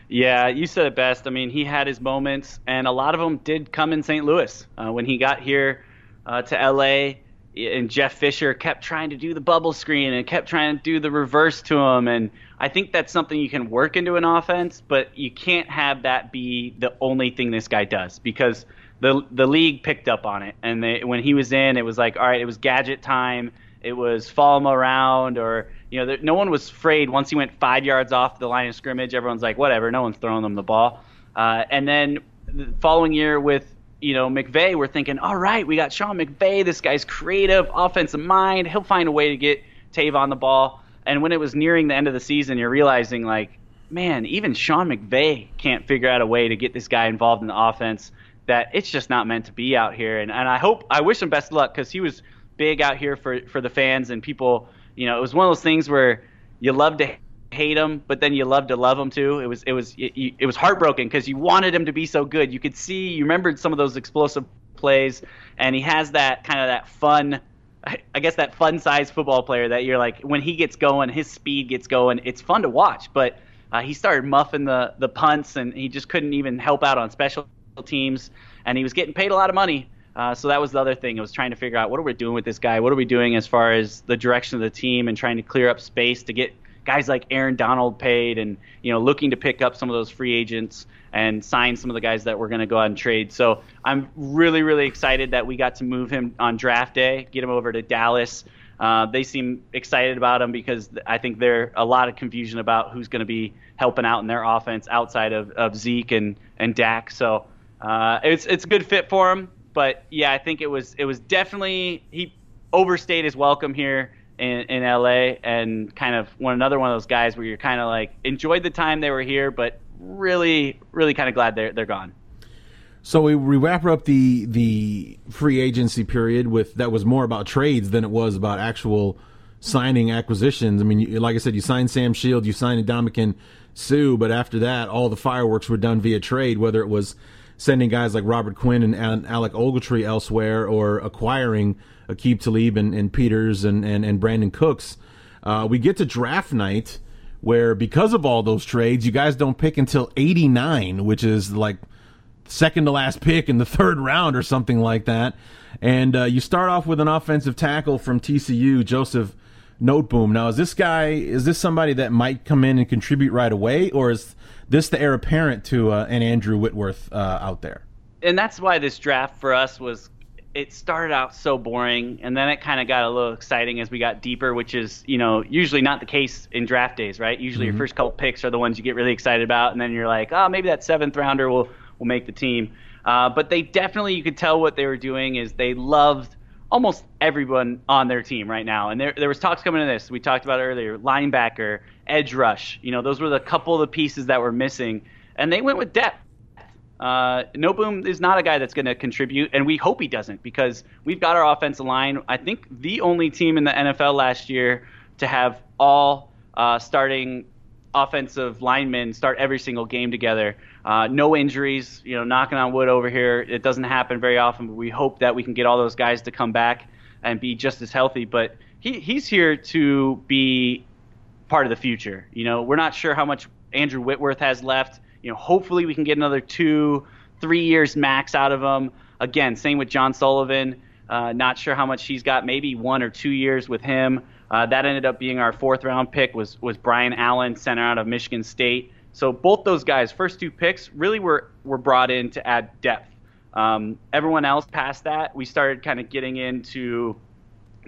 Yeah, you said it best. I mean, he had his moments, and a lot of them did come in St. Louis. Uh, when he got here uh, to LA, and Jeff Fisher kept trying to do the bubble screen and kept trying to do the reverse to him. And I think that's something you can work into an offense, but you can't have that be the only thing this guy does because – the the league picked up on it, and they, when he was in, it was like, all right, it was gadget time. It was follow him around, or you know, there, no one was afraid. Once he went five yards off the line of scrimmage, everyone's like, whatever, no one's throwing them the ball. Uh, and then the following year with you know McVay, we're thinking, all right, we got Sean McVay. This guy's creative, offensive mind. He'll find a way to get Tavon the ball. And when it was nearing the end of the season, you're realizing like, man, even Sean McVay can't figure out a way to get this guy involved in the offense that it's just not meant to be out here. And, and I hope, I wish him best luck because he was big out here for, for the fans and people. You know, it was one of those things where you love to hate him, but then you love to love him too. It was it was it, it was heartbroken because you wanted him to be so good. You could see, you remembered some of those explosive plays, and he has that kind of that fun. I guess that fun size football player that you're like when he gets going, his speed gets going. It's fun to watch, but uh, he started muffing the the punts and he just couldn't even help out on special teams, and he was getting paid a lot of money. Uh, so that was the other thing. I was trying to figure out what are we doing with this guy? What are we doing as far as the direction of the team and trying to clear up space to get guys like Aaron Donald paid and you know looking to pick up some of those free agents and sign some of the guys that we're going to go out and trade. So I'm really really excited that we got to move him on draft day, get him over to Dallas. Uh, they seem excited about him because I think there's a lot of confusion about who's going to be helping out in their offense outside of, of Zeke and and Dak. So uh, it's it's a good fit for him. But yeah, I think it was it was definitely he overstayed his welcome here in, in LA and kind of one another one of those guys where you're kind of like enjoyed the time they were here, but really really kind of glad they're they're gone. So we, we wrap up the the free agency period with that was more about trades than it was about actual signing acquisitions. I mean, you, like I said, you signed Sam Shield, you signed Ndamukong Suh, but after that, all the fireworks were done via trade, whether it was sending guys like Robert Quinn and, Alec Ogletree elsewhere or acquiring Aqib Talib and, and Peters and, and, and Brandin Cooks. Uh, we get to draft night where because of all those trades, you guys don't pick until 89, which is like second to last pick in the third round or something like that. And uh, you start off with an offensive tackle from TCU, Joseph Noteboom. Now, is this guy, is this somebody that might come in and contribute right away, or is this the heir apparent to uh, an Andrew Whitworth uh, out there? And that's why this draft for us was it started out so boring and then it kind of got a little exciting as we got deeper which is you know usually not the case in draft days right usually mm-hmm. your first couple picks are the ones you get really excited about and then you're like oh maybe that seventh rounder will will make the team uh, but they definitely you could tell what they were doing is they loved almost everyone on their team right now. And there, there was talks coming in this we talked about earlier linebacker edge rush you know those were the couple of the pieces that were missing. And they went with depth. Uh, boom is not a guy that's going to contribute, and we hope he doesn't because we've got our offensive line. I think the only team in the NFL last year to have all uh, starting offensive linemen start every single game together. Uh, no injuries, you know, knocking on wood over here. It doesn't happen very often, but we hope that we can get all those guys to come back and be just as healthy. But he, he's here to be part of the future. You know, we're not sure how much Andrew Whitworth has left you know, hopefully we can get another two, three years max out of him. Again, same with John Sullivan. Uh, not sure how much he's got. Maybe one or two years with him. Uh, that ended up being our fourth round pick. Was was Brian Allen, center out of Michigan State. So both those guys, first two picks, really were were brought in to add depth. Um, everyone else past that, we started kind of getting into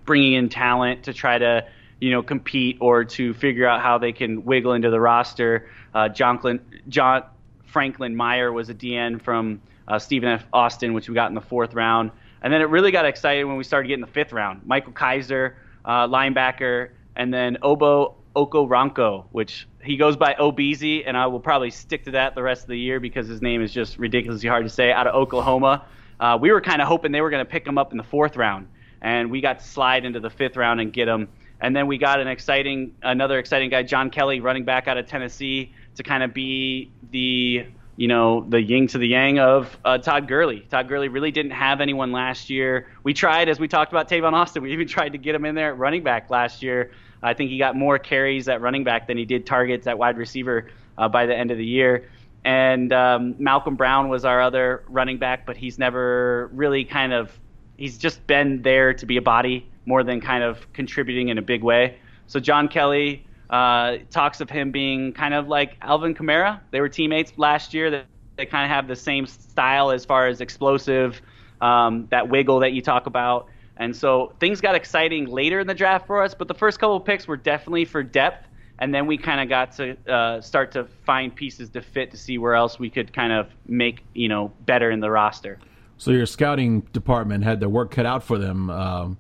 bringing in talent to try to you know compete or to figure out how they can wiggle into the roster. Uh, John, John Franklin-Myers was a DN from uh, Stephen F. Austin, which we got in the fourth round. And then it really got excited when we started getting the fifth round. Micah Kiser, uh, linebacker, and then Obo Okoronkwo, which he goes by Obeezy, and I will probably stick to that the rest of the year because his name is just ridiculously hard to say, out of Oklahoma. Uh, we were kind of hoping they were going to pick him up in the fourth round, and we got to slide into the fifth round and get him. And then we got an exciting, another exciting guy, John Kelly, running back out of Tennessee, to kind of be the you know the yin to the yang of uh, Todd Gurley. Todd Gurley really didn't have anyone last year. We tried, as we talked about Tavon Austin, we even tried to get him in there at running back last year. I think he got more carries at running back than he did targets at wide receiver uh, by the end of the year. And um, Malcolm Brown was our other running back, but he's never really kind of he's just been there to be a body more than kind of contributing in a big way. So John Kelly, uh, talks of him being kind of like Alvin Kamara. They were teammates last year. That they, kind of have the same style as far as explosive, um, that wiggle that you talk about. And so things got exciting later in the draft for us, but the first couple picks were definitely for depth. And then we kind of got to uh, start to find pieces to fit to see where else we could kind of make you know better in the roster. So your scouting department had their work cut out for them. Um,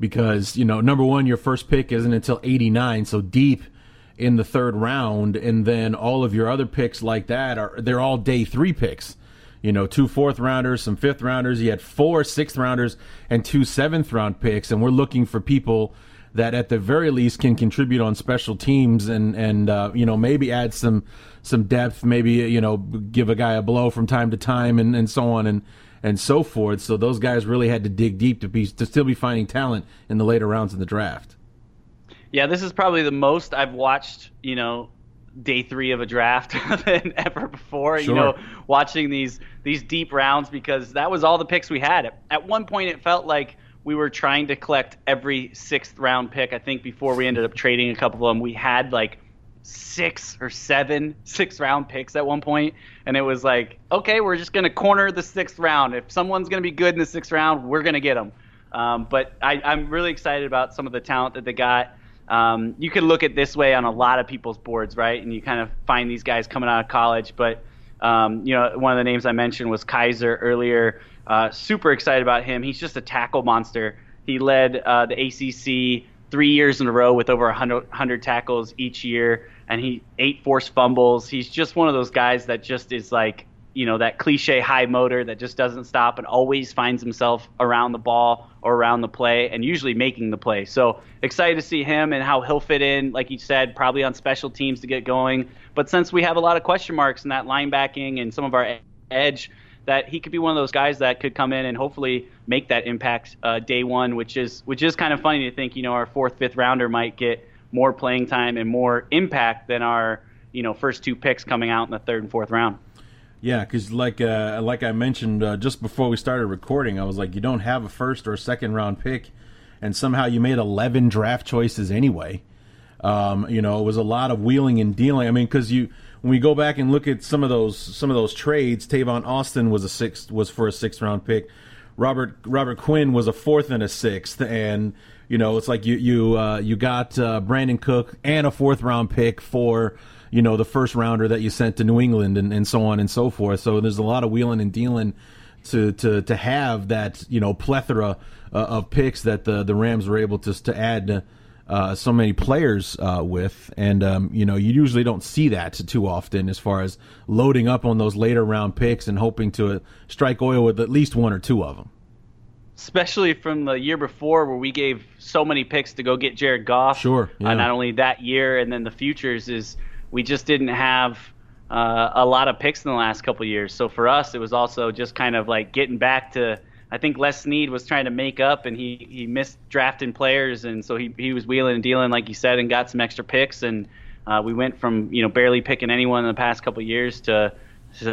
because you know number one your first pick isn't until 89 so deep in the third round and then all of your other picks like that are they're all day three picks. You know two fourth rounders some fifth rounders you had four sixth rounders and two seventh round picks and we're looking for people that at the very least can contribute on special teams and and uh, you know maybe add some some depth maybe you know give a guy a blow from time to time and, and so on and and so forth. So those guys really had to dig deep to be to still be finding talent in the later rounds in the draft. Yeah, this is probably the most I've watched, you know, day three of a draft than ever before. Sure. You know, watching these these deep rounds because that was all the picks we had. At one point, it felt like we were trying to collect every sixth round pick. I think before we ended up trading a couple of them, we had like six or seven six round picks at one point and it was like okay we're just going to corner the sixth round. If someone's going to be good in the sixth round we're going to get them um, but I, i'm really excited about some of the talent that they got. Um, you can look at this way on a lot of people's boards right? And you kind of find these guys coming out of college. But um, you know one of the names i mentioned was Kiser earlier. Uh, super excited about him. He's just a tackle monster. He led uh, the acc three years in a row with over 100, 100 tackles each year and he eight forced fumbles. He's just one of those guys that just is like, you know, that cliche high motor that just doesn't stop and always finds himself around the ball or around the play and usually making the play. So excited to see him and how he'll fit in, like you said, probably on special teams to get going. But since we have a lot of question marks in that linebacking and some of our edge, that he could be one of those guys that could come in and hopefully make that impact uh, day one, which is which is kind of funny to think. You know, our fourth, fifth rounder might get more playing time and more impact than our you know first two picks coming out in the third and fourth round. Yeah, because like uh, like I mentioned uh, just before we started recording, I was like, you don't have a first or a second round pick, and somehow you made eleven draft choices anyway. Um, you know, it was a lot of wheeling and dealing. I mean, because you when we go back and look at some of those some of those trades, Tavon Austin was a sixth was for a sixth round pick. Robert Robert Quinn was a fourth and a sixth, and you know it's like you you uh, you got uh, Brandin Cook and a fourth round pick for you know the first rounder that you sent to New England and, and so on and so forth. So there's a lot of wheeling and dealing to to to have that you know plethora uh, of picks that the the Rams were able to to add. Uh, so many players uh, with, and um, you know you usually don't see that too often as far as loading up on those later round picks and hoping to strike oil with at least one or two of them. Especially from the year before, where we gave so many picks to go get Jared Goff. Sure. Yeah. Uh, not only that year, and then the futures is we just didn't have uh, a lot of picks in the last couple years. So for us, it was also just kind of like getting back to. I think Les Snead was trying to make up, and he he missed drafting players, and so he he was wheeling and dealing, like you said, and got some extra picks, and uh, we went from you know barely picking anyone in the past couple years to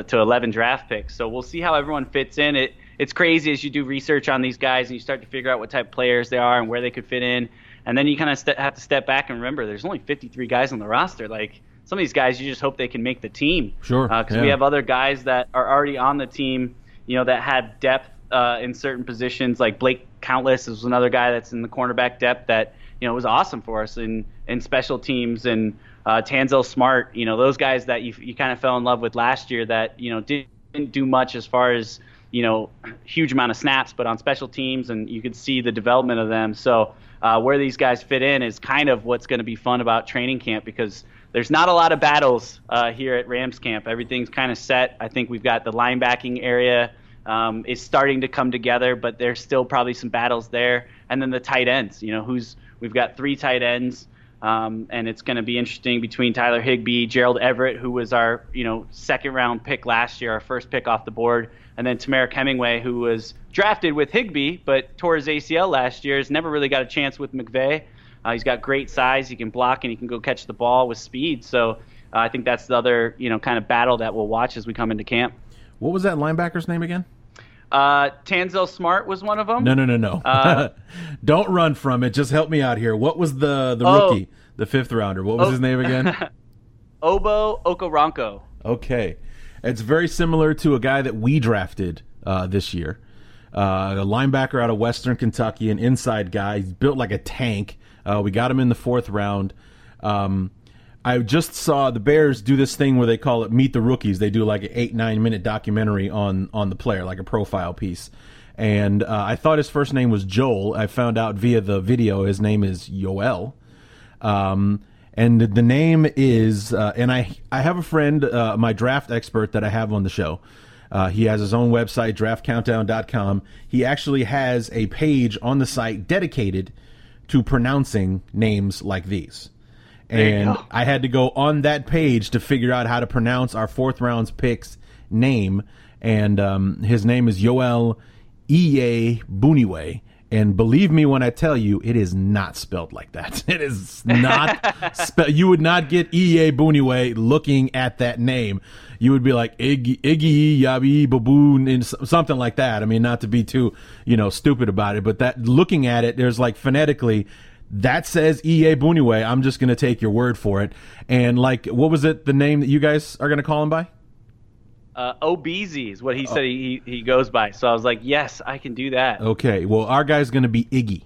to 11 draft picks. So we'll see how everyone fits in. It it's crazy as you do research on these guys and you start to figure out what type of players they are and where they could fit in, and then you kind of st- have to step back and remember there's only 53 guys on the roster. Like some of these guys, you just hope they can make the team. Sure. Because yeah. we have other guys that are already on the team, you know, that had depth uh, in certain positions. Like Blake Countess is another guy that's in the cornerback depth that you know was awesome for us in in special teams and uh, Tanzel Smart. You know, those guys that you you kind of fell in love with last year that you know didn't do much as far as you know huge amount of snaps, but on special teams and you could see the development of them. So. Uh, where these guys fit in is kind of what's going to be fun about training camp because there's not a lot of battles uh, here at Rams camp. Everything's kind of set. I think we've got the linebacking area um, is starting to come together, but there's still probably some battles there. And then the tight ends, you know, who's we've got three tight ends, um, and it's going to be interesting between Tyler Higbee, Gerald Everett, who was our you know second round pick last year, our first pick off the board, and then Temarrick Hemingway, who was drafted with Higbee but tore his ACL last year, has never really got a chance with McVay. Uh, he's got great size. He can block and he can go catch the ball with speed. So uh, I think that's the other you know kind of battle that we'll watch as we come into camp. What was that linebacker's name again? Uh, Tanzel Smart was one of them. No, no, no, no. Uh, Don't run from it. Just help me out here. What was the the oh, rookie, the fifth rounder? What was oh, his name again? Obo Okoronkwo. Okay, it's very similar to a guy that we drafted uh, this year. Uh, a linebacker out of Western Kentucky, an inside guy. He's built like a tank. Uh, we got him in the fourth round. Um, I just saw the Bears do this thing where they call it Meet the Rookies. They do like an eight nine minute documentary on on the player, like a profile piece. And uh, I thought his first name was Joel. I found out via the video his name is Yoel. Um, and the name is, uh, and I I have a friend, uh, my draft expert that I have on the show. Uh, he has his own website, draftcountdown.com. He actually has a page on the site dedicated to pronouncing names like these. And I had to go on that page to figure out how to pronounce our fourth round's pick's name. And um, his name is Yoel Iyiegbuniwe. And believe me when I tell you, it is not spelled like that. It is not spelled. You would not get Iyiegbuniwe looking at that name. You would be like Iggy, Iggy Yabi Baboon, and something like that. I mean, not to be too, you know, stupid about it, but that looking at it, there's like phonetically, that says Iyiegbuniwe. I'm just going to take your word for it. And like, what was it? The name that you guys are going to call him by? Uh, Obeezy is what he said he, he goes by. So I was like, yes, I can do that. Okay. Well, our guy's going to be Iggy.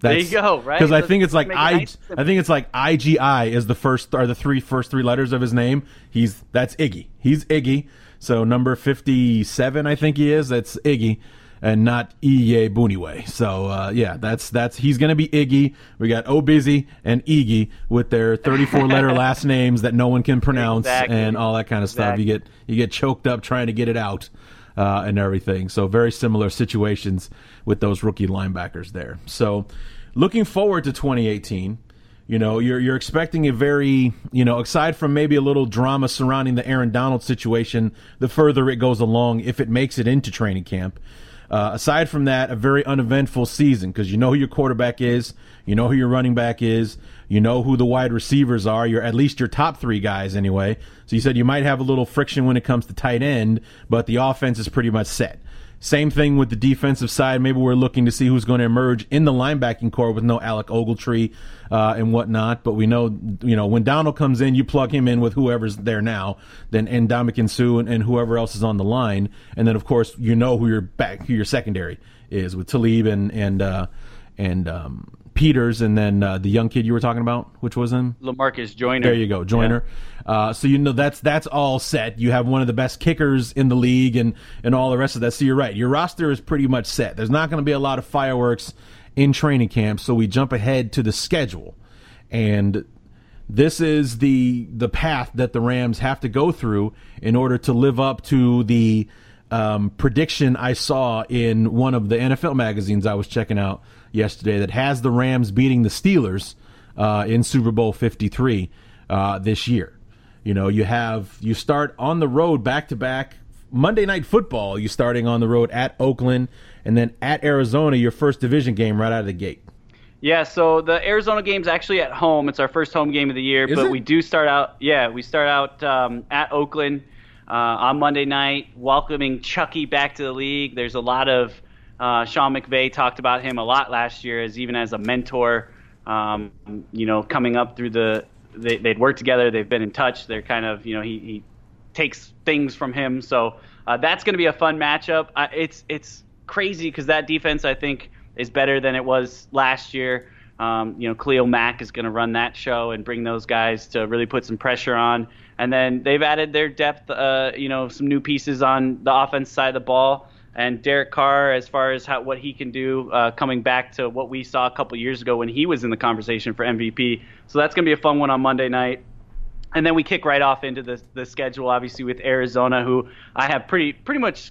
there you go. Right. Because I think it's like I. nice. I think it's like IGI is the first are the three first three letters of his name. He's that's Iggy. He's Iggy. So number fifty seven, I think he is. That's Iggy. And not Iyiegbuniwe. So uh, yeah, that's that's he's gonna be Iggy. We got Obeezy and Iggy with their 34 letter last names that no one can pronounce Exactly. and all that kind of stuff. Exactly. You get you get choked up trying to get it out uh, and everything. So very similar situations with those rookie linebackers there. So looking forward to 2018. You know, you're you're expecting a very, you know, aside from maybe a little drama surrounding the Aaron Donald situation, the further it goes along, if it makes it into training camp, uh, aside from that, a very uneventful season because you know who your quarterback is, you know who your running back is, you know who the wide receivers are. You're at least your top three guys anyway. So you said you might have a little friction when it comes to tight end, but the offense is pretty much set. Same thing with the defensive side. Maybe we're looking to see who's going to emerge in the linebacking core with no Alec Ogletree uh, and whatnot. But we know, you know, when Donald comes in, you plug him in with whoever's there now, then and Ndamukong Suh and, and whoever else is on the line, and then of course you know who your back, who your secondary is with Talib and and uh, and um, Peters, and then uh, the young kid you were talking about, which was him, Lamarcus Joyner. There you go, Joyner. Yeah. Uh, so you know that's that's all set. You have one of the best kickers in the league, and and all the rest of that. So you're right. Your roster is pretty much set. There's not going to be a lot of fireworks in training camp. So we jump ahead to the schedule, and this is the the path that the Rams have to go through in order to live up to the um, prediction I saw in one of the NFL magazines I was checking out yesterday that has the Rams beating the Steelers uh, in Super Bowl 53 uh, this year. You know, you have you start on the road back to back Monday night football. You starting on the road at Oakland and then at Arizona, your first division game right out of the gate. Yeah, so the Arizona game's actually at home. It's our first home game of the year, Is but it? we do start out. Yeah, we start out um, at Oakland uh, on Monday night, welcoming Chucky back to the league. There's a lot of uh, Sean McVay talked about him a lot last year as even as a mentor. Um, you know, coming up through the they, they'd worked together. They've been in touch. They're kind of you know he, he takes things from him. So uh, that's going to be a fun matchup. Uh, it's it's crazy because that defense I think is better than it was last year. Um, you know, Khalil Mack is going to run that show and bring those guys to really put some pressure on. And then they've added their depth, uh, you know, some new pieces on the offense side of the ball. And Derek Carr, as far as how, what he can do, uh, coming back to what we saw a couple years ago when he was in the conversation for MVP. So that's going to be a fun one on Monday night. And then we kick right off into the the schedule, obviously with Arizona, who I have pretty pretty much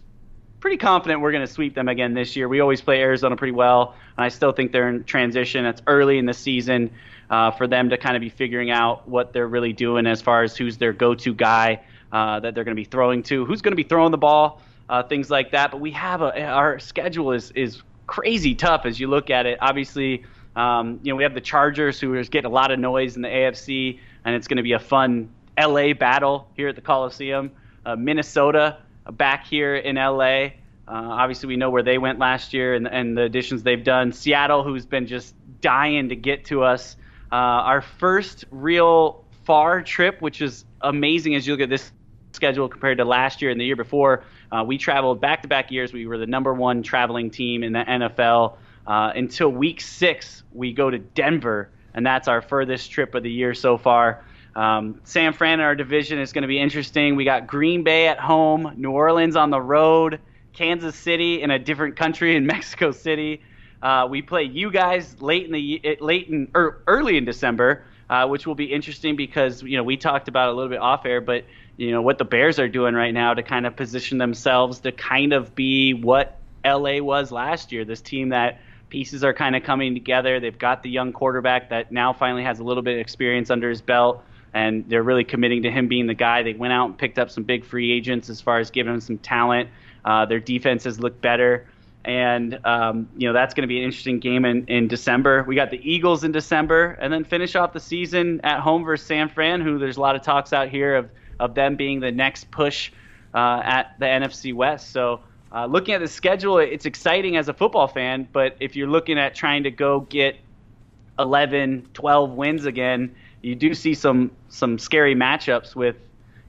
pretty confident we're going to sweep them again this year. We always play Arizona pretty well, and I still think they're in transition. It's early in the season uh, for them to kind of be figuring out what they're really doing as far as who's their go-to guy uh, that they're going to be throwing to, who's going to be throwing the ball, uh, things like that. But we have a our schedule is is crazy tough as you look at it. Obviously, um, you know we have the Chargers who is getting a lot of noise in the AFC, and it's going to be a fun LA battle here at the Coliseum. Uh, Minnesota back here in LA. Uh, obviously, we know where they went last year and, and the additions they've done. Seattle, who's been just dying to get to us. Uh, our first real far trip, which is amazing as you look at this schedule compared to last year and the year before. Uh, we traveled back to back years. We were the number one traveling team in the NFL. Uh, until week six, we go to Denver, and that's our furthest trip of the year so far. Um, San Fran in our division is going to be interesting. We got Green Bay at home, New Orleans on the road, Kansas City in a different country in Mexico City. Uh, we play you guys late in the late in er, early in December, uh, which will be interesting because you know we talked about it a little bit off air, but you know what the Bears are doing right now to kind of position themselves to kind of be what LA was last year. This team that pieces are kind of coming together. They've got the young quarterback that now finally has a little bit of experience under his belt and they're really committing to him being the guy. They went out and picked up some big free agents as far as giving him some talent. Uh, their defenses look better, and um, you know that's going to be an interesting game in, in December. We got the Eagles in December, and then finish off the season at home versus San Fran, who there's a lot of talks out here of of them being the next push uh, at the NFC West. So. Uh, looking at the schedule, it's exciting as a football fan, but if you're looking at trying to go get 11, 12 wins again, you do see some some scary matchups with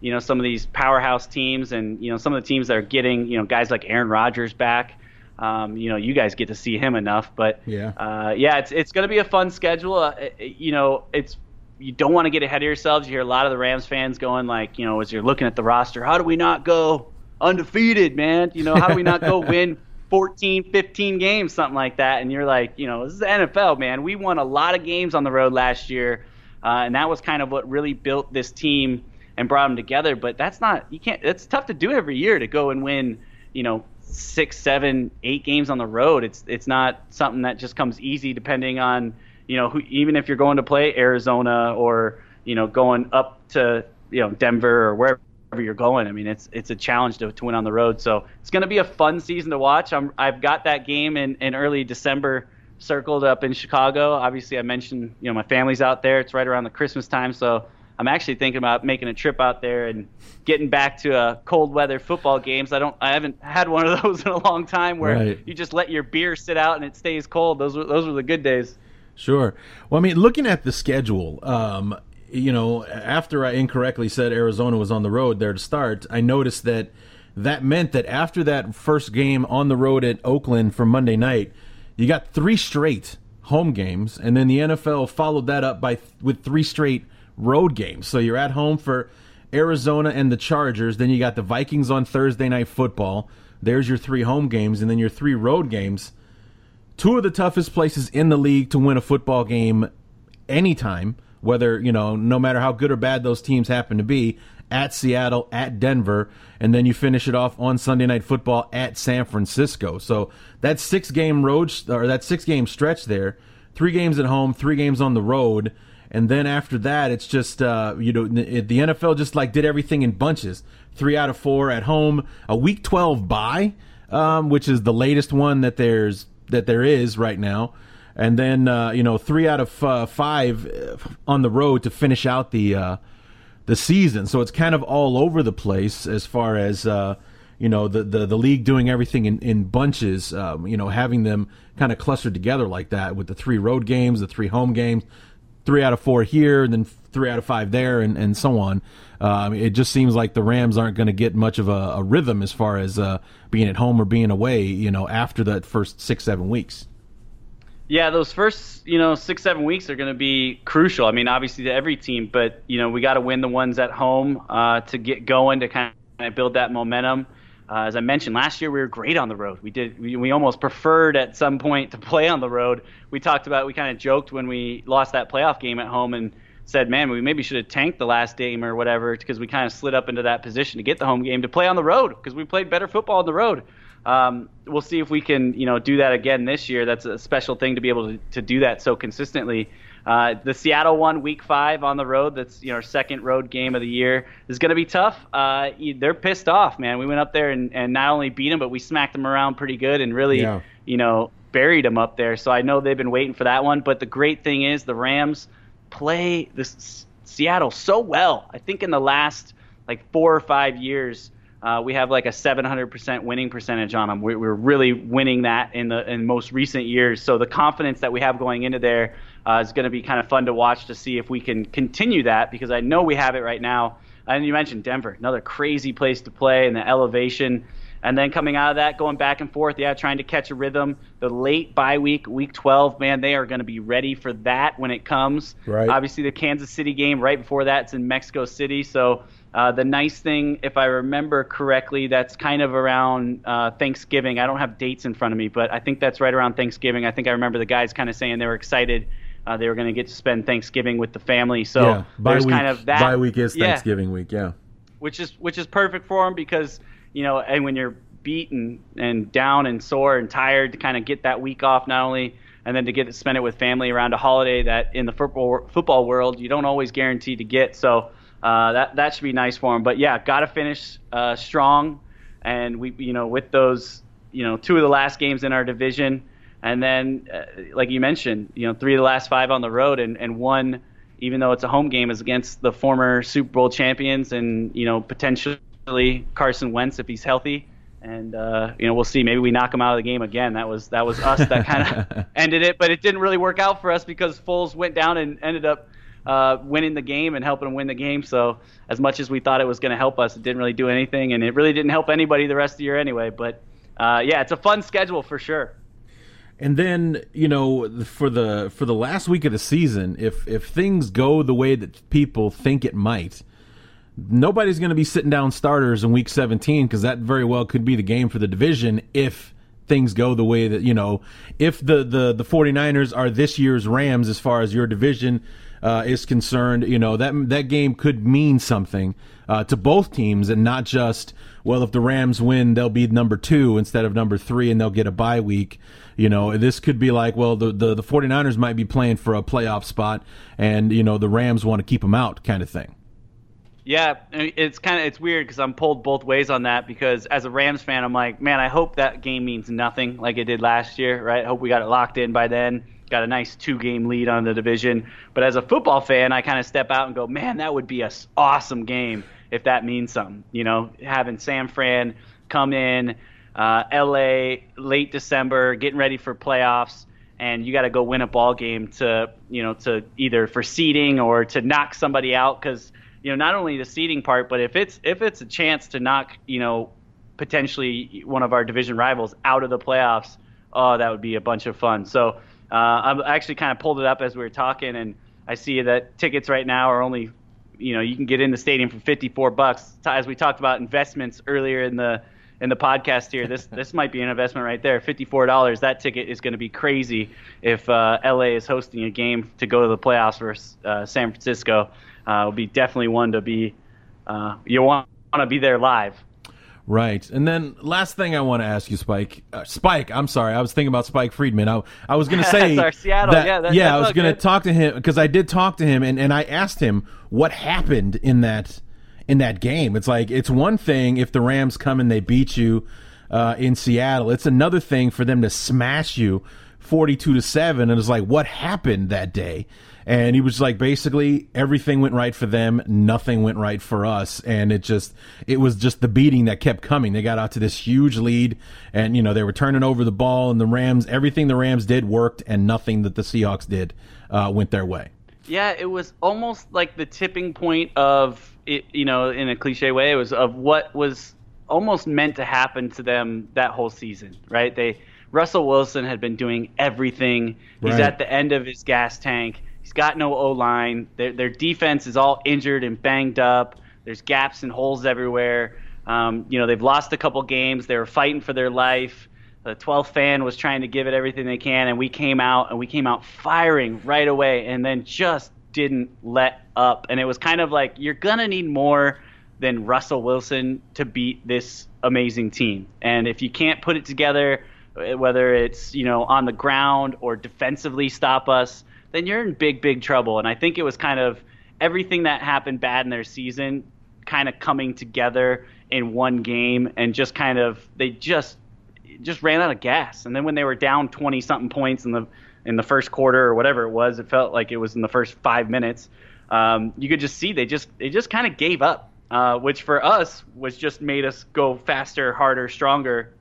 you know some of these powerhouse teams and you know some of the teams that are getting you know guys like Aaron Rodgers back. Um, you know, you guys get to see him enough, but yeah, uh, yeah, it's it's going to be a fun schedule. Uh, you know, it's you don't want to get ahead of yourselves. You hear a lot of the Rams fans going like, you know, as you're looking at the roster, how do we not go undefeated, man? You know, how do we not go win 14, 15 games, something like that? And you're like, you know, this is the NFL, man. We won a lot of games on the road last year. Uh, and that was kind of what really built this team and brought them together. But that's not you can't. It's tough to do every year to go and win. You know, six, seven, eight games on the road. It's it's not something that just comes easy. Depending on you know who, even if you're going to play Arizona or you know going up to you know Denver or wherever you're going. I mean, it's it's a challenge to, to win on the road. So it's going to be a fun season to watch. I'm, I've got that game in, in early December circled up in Chicago. Obviously, I mentioned you know my family's out there. It's right around the Christmas time, so I'm actually thinking about making a trip out there and getting back to a cold weather football games. I don't, I haven't had one of those in a long time where Right. you just let your beer sit out and it stays cold. Those were those were the good days. Sure. Well, I mean, looking at the schedule, um, you know, after I incorrectly said Arizona was on the road there to start, I noticed that that meant that after that first game on the road at Oakland for Monday night, you got three straight home games, and then the NFL followed that up by with three straight road games. So you're at home for Arizona and the Chargers, then you got the Vikings on Thursday night football. There's your three home games, and then your three road games two of the toughest places in the league to win a football game anytime, whether, you know, no matter how good or bad those teams happen to be, at Seattle, at Denver, and then you finish it off on Sunday night football at San Francisco. So that six game road or that six game stretch there, three games at home, three games on the road, and then after that, it's just uh, you know the NFL just like did everything in bunches. Three out of four at home, a Week 12 bye, um, which is the latest one that there's that there is right now, and then uh, you know three out of uh, five uh, on the road to finish out the uh, the season. So it's kind of all over the place as far as uh, you know the, the the league doing everything in in bunches. Um, you know, having them kind of clustered together like that with the three road games, the three home games, three out of four here, and then three out of five there, and and so on. Um, it just seems like the Rams aren't going to get much of a, a rhythm as far as uh, being at home or being away. You know, after that first six seven weeks. Yeah, those first, you know, six, seven weeks are going to be crucial. I mean, obviously to every team, but, you know, we got to win the ones at home uh, to get going, to kind of build that momentum. Uh, as I mentioned, last year we were great on the road. We did, we, we almost preferred at some point to play on the road. We talked about, we kind of joked when we lost that playoff game at home and said, man, we maybe should have tanked the last game or whatever because we kind of slid up into that position to get the home game to play on the road because we played better football on the road. Um, we'll see if we can, you know, do that again this year. That's a special thing to be able to, to do that so consistently. Uh, the Seattle one, week five on the road. That's you know our second road game of the year is going to be tough. Uh, they're pissed off, man. We went up there and, and not only beat them, but we smacked them around pretty good and really, Yeah. you know, buried them up there. So I know they've been waiting for that one. But the great thing is the Rams play this Seattle so well. I think in the last like four or five years, uh, we have like a 700% winning percentage on them. We're, we're really winning that in the in most recent years. So the confidence that we have going into there uh, is going to be kind of fun to watch to see if we can continue that because I know we have it right now. And you mentioned Denver, another crazy place to play and the elevation. And then coming out of that, going back and forth, yeah, trying to catch a rhythm. The late bye week, week 12, man, they are going to be ready for that when it comes. Right. Obviously, the Kansas City game right before that, it's in Mexico City. So uh, the nice thing, if I remember correctly, that's kind of around uh, Thanksgiving. I don't have dates in front of me, but I think that's right around Thanksgiving. I think I remember the guys kind of saying they were excited. Uh, they were going to get to spend Thanksgiving with the family. So yeah, there's week. kind of that. bye week is Yeah Thanksgiving week. Yeah. which is which is perfect for them because you know, and when you're beat and, down and sore and tired, to kind of get that week off, not only and then to get to spend it with family around a holiday that in the football football world you don't always guarantee to get. So uh, that that should be nice for him. But yeah, got to finish uh, strong, and we you know with those you know two of the last games in our division, and then uh, like you mentioned, you know three of the last five on the road, and and one even though it's a home game, is against the former Super Bowl champions and you know potentially Carson Wentz if he's healthy. And uh, you know we'll see. Maybe we knock him out of the game again. That was that was us that kind of ended it, but it didn't really work out for us because Foles went down and ended up uh, winning the game and helping him win the game. So as much as we thought it was going to help us, it didn't really do anything, and it really didn't help anybody the rest of the year anyway. But uh, yeah, it's a fun schedule for sure. And then you know for the for the last week of the season, if if things go the way that people think it might, nobody's going to be sitting down starters in week 17 because that very well could be the game for the division if things go the way that you know if the the the 49ers are this year's Rams as far as your division uh, is concerned you know that that game could mean something uh, to both teams and not just well if the Rams win they'll be number 2 instead of number 3 and they'll get a bye week. You know this could be like well the the, the 49ers might be playing for a playoff spot and you know the Rams want to keep them out kind of thing Yeah, it's kind of it's weird because I'm pulled both ways on that because as a Rams fan, I'm like, man, I hope that game means nothing like it did last year, right? I hope we got it locked in by then, got a nice two game lead on the division. But as a football fan, I kind of step out and go, man, that would be a awesome game if that means something. You know, having San Fran come in, uh, LA late December, getting ready for playoffs and you got to go win a ball game to you know to either for seeding or to knock somebody out because you know not only the seeding part but if it's if it's a chance to knock you know potentially one of our division rivals out of the playoffs oh that would be a bunch of fun so uh, I actually kind of pulled it up as we were talking and I see that tickets right now are only you know you can get in the stadium for 54 bucks as we talked about investments earlier in the in the podcast here. This this might be an investment right there. Fifty four dollars. That ticket is going to be crazy if uh, LA is hosting a game to go to the playoffs versus uh, San Francisco. Uh, will be definitely one to be. Uh, you want to be there live. Right. And then last thing I want to ask you, Spike. Uh, Spike, I'm sorry. I was thinking about Spike Friedman. I, I was going to say our Seattle. That, yeah, that, yeah. I was going to talk to him because I did talk to him and, and I asked him what happened in that in that game. It's like it's one thing if the Rams come and they beat you uh, in Seattle. It's another thing for them to smash you 42 to 7 and it's like what happened that day and he was like basically everything went right for them nothing went right for us and it just it was just the beating that kept coming they got out to this huge lead and you know they were turning over the ball and the rams everything the rams did worked and nothing that the seahawks did uh, went their way yeah it was almost like the tipping point of it you know in a cliche way it was of what was almost meant to happen to them that whole season right they Russell Wilson had been doing everything. He's right. at the end of his gas tank. He's got no O line. Their, their defense is all injured and banged up. There's gaps and holes everywhere. Um, you know, they've lost a couple games. They were fighting for their life. The 12th fan was trying to give it everything they can, and we came out and we came out firing right away, and then just didn't let up. And it was kind of like you're gonna need more than Russell Wilson to beat this amazing team. And if you can't put it together whether it's you know on the ground or defensively stop us, then you're in big big trouble. And I think it was kind of everything that happened bad in their season kind of coming together in one game and just kind of they just just ran out of gas. And then when they were down 20 something points in the in the first quarter or whatever it was, it felt like it was in the first five minutes. Um, you could just see they just they just kind of gave up, uh, which for us was just made us go faster, harder, stronger,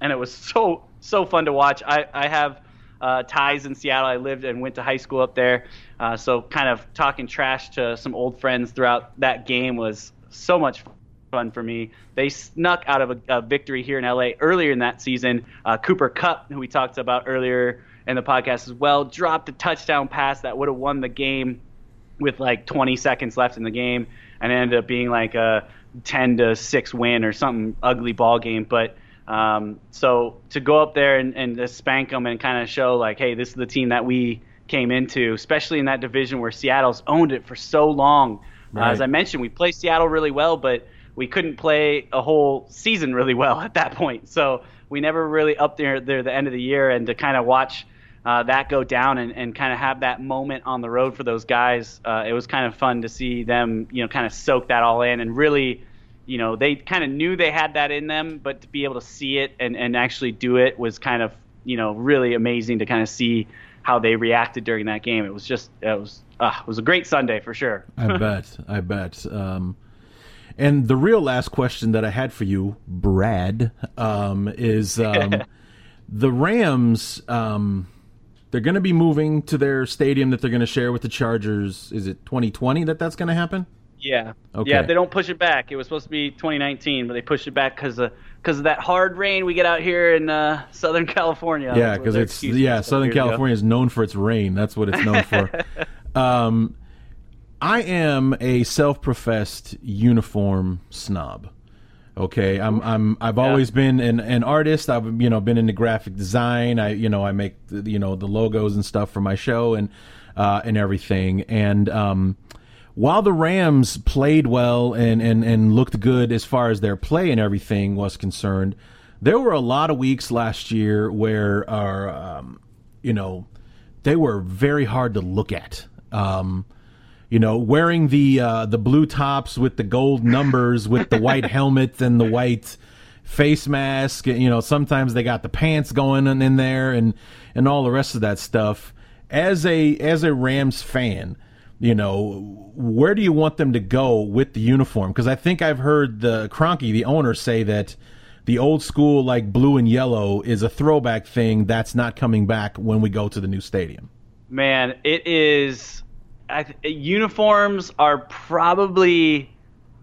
and it was so so fun to watch. I, I have uh, ties in Seattle. I lived and went to high school up there. Uh, so kind of talking trash to some old friends throughout that game was so much fun for me. They snuck out of a, a victory here in LA earlier in that season. Uh, Cooper Kupp, who we talked about earlier in the podcast as well, dropped a touchdown pass that would have won the game with like 20 seconds left in the game, and ended up being like a 10 to six win or something ugly ball game. But um, so to go up there and, and spank them and kind of show like, hey, this is the team that we came into, especially in that division where Seattle's owned it for so long. Right. Uh, as I mentioned, we play Seattle really well, but we couldn't play a whole season really well at that point. So we never really up there there the end of the year, and to kind of watch uh, that go down and, and kind of have that moment on the road for those guys, uh, it was kind of fun to see them, you know, kind of soak that all in and really you know, they kind of knew they had that in them, but to be able to see it and, and actually do it was kind of, you know, really amazing to kind of see how they reacted during that game. It was just, it was, uh, it was a great Sunday for sure. I bet. I bet. Um, and the real last question that I had for you, Brad, um, is um, the Rams. Um, they're going to be moving to their stadium that they're going to share with the Chargers. Is it 2020 that that's going to happen? Yeah. Okay. Yeah, they don't push it back. It was supposed to be 2019, but they pushed it back because of because of that hard rain we get out here in uh, Southern California. Yeah, because it's yeah, Southern California is known for its rain. That's what it's known for. um, I am a self-professed uniform snob. Okay, I'm I'm I've always been an, an artist. I've you know been into graphic design. I you know I make the, you know the logos and stuff for my show and uh, and everything. And um, while the Rams played well and, and, and looked good as far as their play and everything was concerned, there were a lot of weeks last year where, our, um, you know, they were very hard to look at. Um, you know, wearing the uh, the blue tops with the gold numbers, with the white helmet and the white face mask. You know, sometimes they got the pants going in, in there and and all the rest of that stuff. As a as a Rams fan, you know, where do you want them to go with the uniform? Because I think I've heard the Kroenke, the owner, say that the old school like blue and yellow is a throwback thing that's not coming back when we go to the new stadium. Man, it is. I, uniforms are probably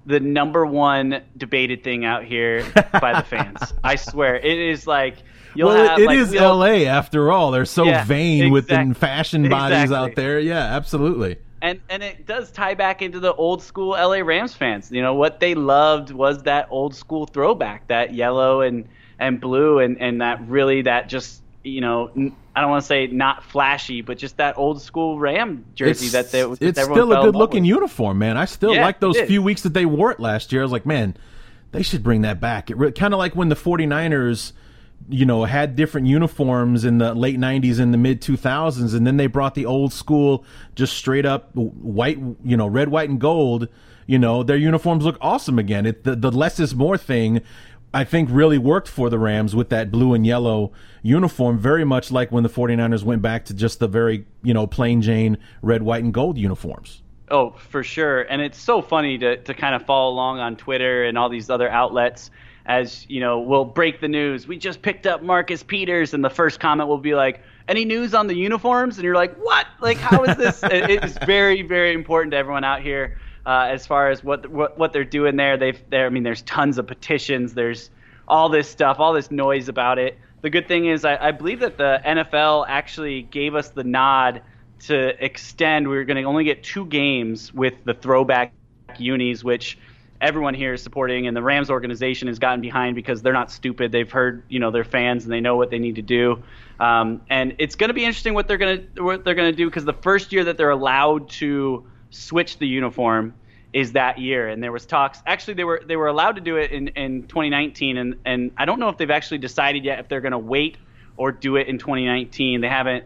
the number one debated thing out here by the fans. I swear, it is like. You'll well, have, it like, is LA after all. They're so Yeah, vain with the fashion bodies exactly. out there. Yeah, absolutely. And and it does tie back into the old school LA Rams fans. You know what they loved was that old school throwback, that yellow and and blue, and and that really that just you know I don't want to say not flashy, but just that old school Ram jersey it's, that they that it's still a good looking with. uniform, man. I still Yeah, like those few weeks that they wore it last year. I was like, man, they should bring that back. It re- kind of like when the 49ers, you know, had different uniforms in the late 90s and the mid 2000s and then they brought the old school just straight up white, you know, red, white and gold, you know, their uniforms look awesome again. It the, the less is more thing I think really worked for the Rams with that blue and yellow uniform, very much like when the 49ers went back to just the very, you know, plain Jane red, white, and gold uniforms. Oh, for sure. And it's so funny to, to kind of follow along on Twitter and all these other outlets as, you know, we'll break the news. We just picked up Marcus Peters, and the first comment will be like, any news on the uniforms? And you're like, what? Like, how is this? it is very, very important to everyone out here uh, as far as what, what what they're doing there. They've, there. I mean, there's tons of petitions. There's all this stuff, all this noise about it. The good thing is, I, I believe that the NFL actually gave us the nod to extend. We were going to only get two games with the throwback unis, which everyone here is supporting, and the Rams organization has gotten behind because they're not stupid. They've heard, you know, their fans and they know what they need to do. Um, and it's going to be interesting what they're going to what they're going to do because the first year that they're allowed to switch the uniform is that year and there was talks actually they were they were allowed to do it in, in 2019 and and I don't know if they've actually decided yet if they're going to wait or do it in 2019 they haven't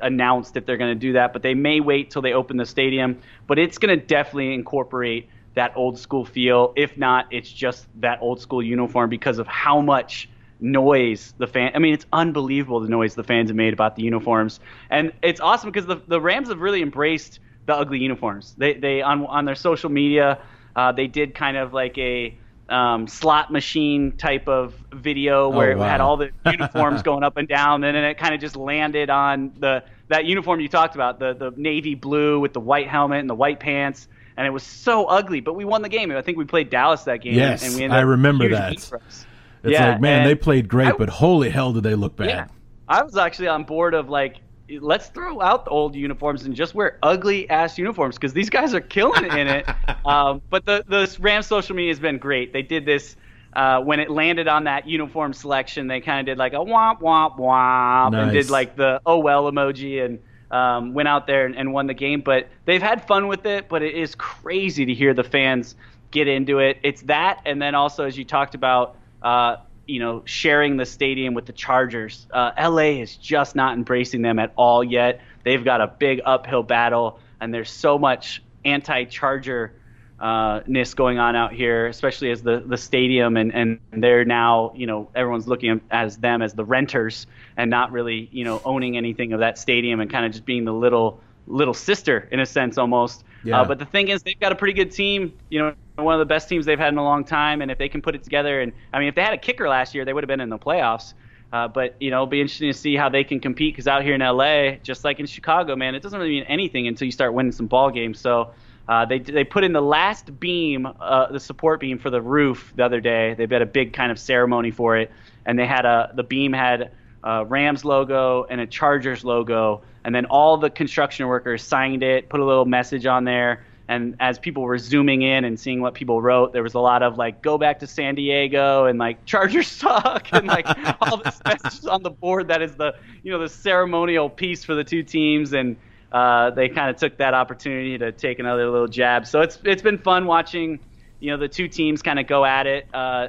announced if they're going to do that but they may wait till they open the stadium but it's going to definitely incorporate that old school feel. If not it's just that old school uniform because of how much noise the fan I mean it's unbelievable the noise the fans have made about the uniforms. And it's awesome because the, the Rams have really embraced the ugly uniforms. They they on on their social media uh, they did kind of like a um, slot machine type of video where Oh, it had all the uniforms going up and down and then it kind of just landed on the that uniform you talked about the the navy blue with the white helmet and the white pants and it was so ugly but we won the game I think we played Dallas that game Yes, and we ended I remember that. beat for us. It's Yeah, like, man, they played great, I- but holy hell did they look bad. yeah. I was actually on board of like, let's throw out the old uniforms and just wear ugly ass uniforms because these guys are killing it in it. um, but the the Rams social media has been great. They did this uh, when it landed on that uniform selection. They kind of did like a womp womp womp and did like the oh well emoji and. Um, went out there and, and won the game, but they've had fun with it. But it is crazy to hear the fans get into it. It's that, and then also as you talked about, uh, you know, sharing the stadium with the Chargers. Uh, LA is just not embracing them at all yet. They've got a big uphill battle, and there's so much anti-Charger uh, ness going on out here, especially as the, the stadium and, and they're now, you know, everyone's looking as them as the renters and not really, you know, owning anything of that stadium and kind of just being the little little sister in a sense almost. Yeah. Uh, but the thing is, they've got a pretty good team. You know, one of the best teams they've had in a long time. And if they can put it together, and I mean, if they had a kicker last year, they would have been in the playoffs. Uh, but you know, it'll be interesting to see how they can compete because out here in LA, just like in Chicago, man, it doesn't really mean anything until you start winning some ball games. So. Uh, they they put in the last beam, uh, the support beam for the roof the other day. They had a big kind of ceremony for it, and they had a the beam had a Rams logo and a Chargers logo, and then all the construction workers signed it, put a little message on there. And as people were zooming in and seeing what people wrote, there was a lot of like "Go back to San Diego" and like "Chargers suck" and like all this messages on the board. That is the you know the ceremonial piece for the two teams, and uh, they kind of took that opportunity to take another little jab. So it's it's been fun watching you know the two teams kind of go at it. Uh,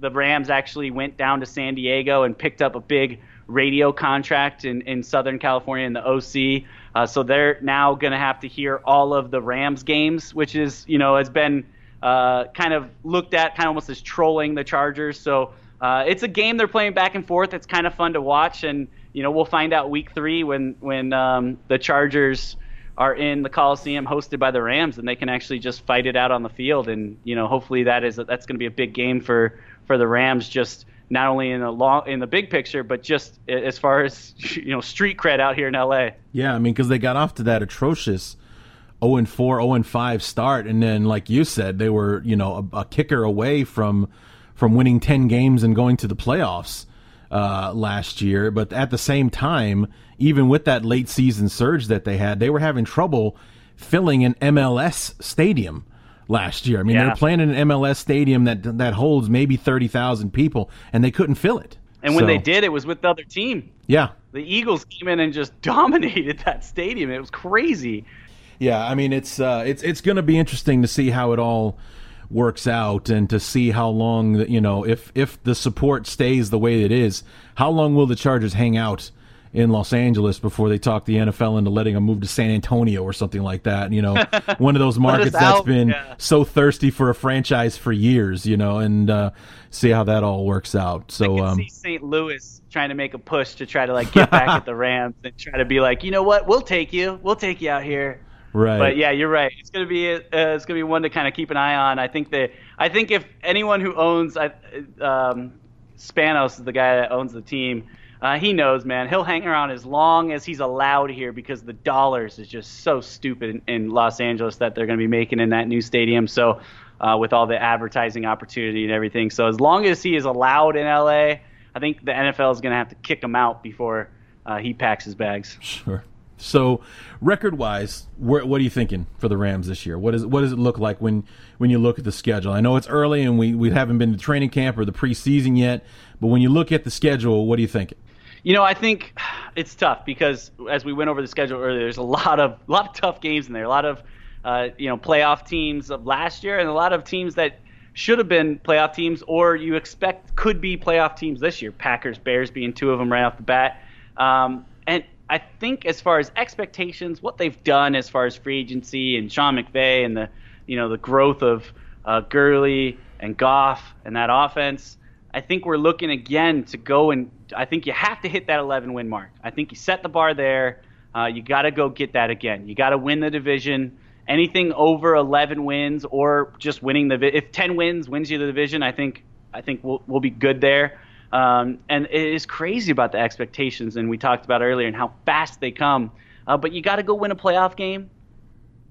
the Rams actually went down to San Diego and picked up a big radio contract in, in Southern California in the OC. Uh, so they're now going to have to hear all of the Rams games, which is, you know, has been uh, kind of looked at kind of almost as trolling the Chargers. So uh, it's a game they're playing back and forth. It's kind of fun to watch. And, you know, we'll find out week three when, when um, the Chargers are in the Coliseum hosted by the Rams and they can actually just fight it out on the field. And, you know, hopefully that is, that's going to be a big game for, for the Rams just not only in the long in the big picture, but just as far as you know street cred out here in LA. Yeah, I mean, because they got off to that atrocious 0 and 4, 0 and 5 start, and then, like you said, they were you know a, a kicker away from from winning 10 games and going to the playoffs uh, last year. But at the same time, even with that late season surge that they had, they were having trouble filling an MLS stadium last year. I mean, yeah. they're playing in an MLS stadium that that holds maybe thirty thousand people, and they couldn't fill it. And when so, they did, it was with the other team. Yeah, the Eagles came in and just dominated that stadium. It was crazy. Yeah, I mean, it's uh, it's it's going to be interesting to see how it all works out and to see how long you know if if the support stays the way it is. How long will the Chargers hang out? in Los Angeles before they talk the NFL into letting them move to San Antonio or something like that. You know, one of those markets that's been yeah. so thirsty for a franchise for years. You know, and uh, see how that all works out. So, I um, see St. Louis trying to make a push to try to like get back at the Rams and try to be like, you know what, we'll take you, we'll take you out here. Right. But yeah, you're right. It's gonna be uh, it's gonna be one to kind of keep an eye on. I think that I think if anyone who owns um, Spanos is the guy that owns the team uh, he knows, man. He'll hang around as long as he's allowed here because the dollars is just so stupid in, in Los Angeles that they're going to be making in that new stadium. So, uh, with all the advertising opportunity and everything, so as long as he is allowed in LA, I think the NFL is going to have to kick him out before uh, he packs his bags. Sure. So, record wise, what are you thinking for the Rams this year? What is what does it look like when when you look at the schedule? I know it's early and we, we haven't been to training camp or the preseason yet, but when you look at the schedule, what are you thinking? You know, I think it's tough because as we went over the schedule earlier, there's a lot of a lot of tough games in there. A lot of uh, you know playoff teams of last year, and a lot of teams that should have been playoff teams or you expect could be playoff teams this year. Packers, Bears being two of them right off the bat. Um, and I think as far as expectations, what they've done as far as free agency and Sean McVay and the you know the growth of uh, Gurley and Goff and that offense. I think we're looking again to go and I think you have to hit that 11 win mark. I think you set the bar there. Uh, you got to go get that again. You got to win the division. Anything over 11 wins or just winning the if 10 wins wins you the division, I think I think we'll we'll be good there. Um, and it is crazy about the expectations, and we talked about earlier and how fast they come. Uh, but you got to go win a playoff game.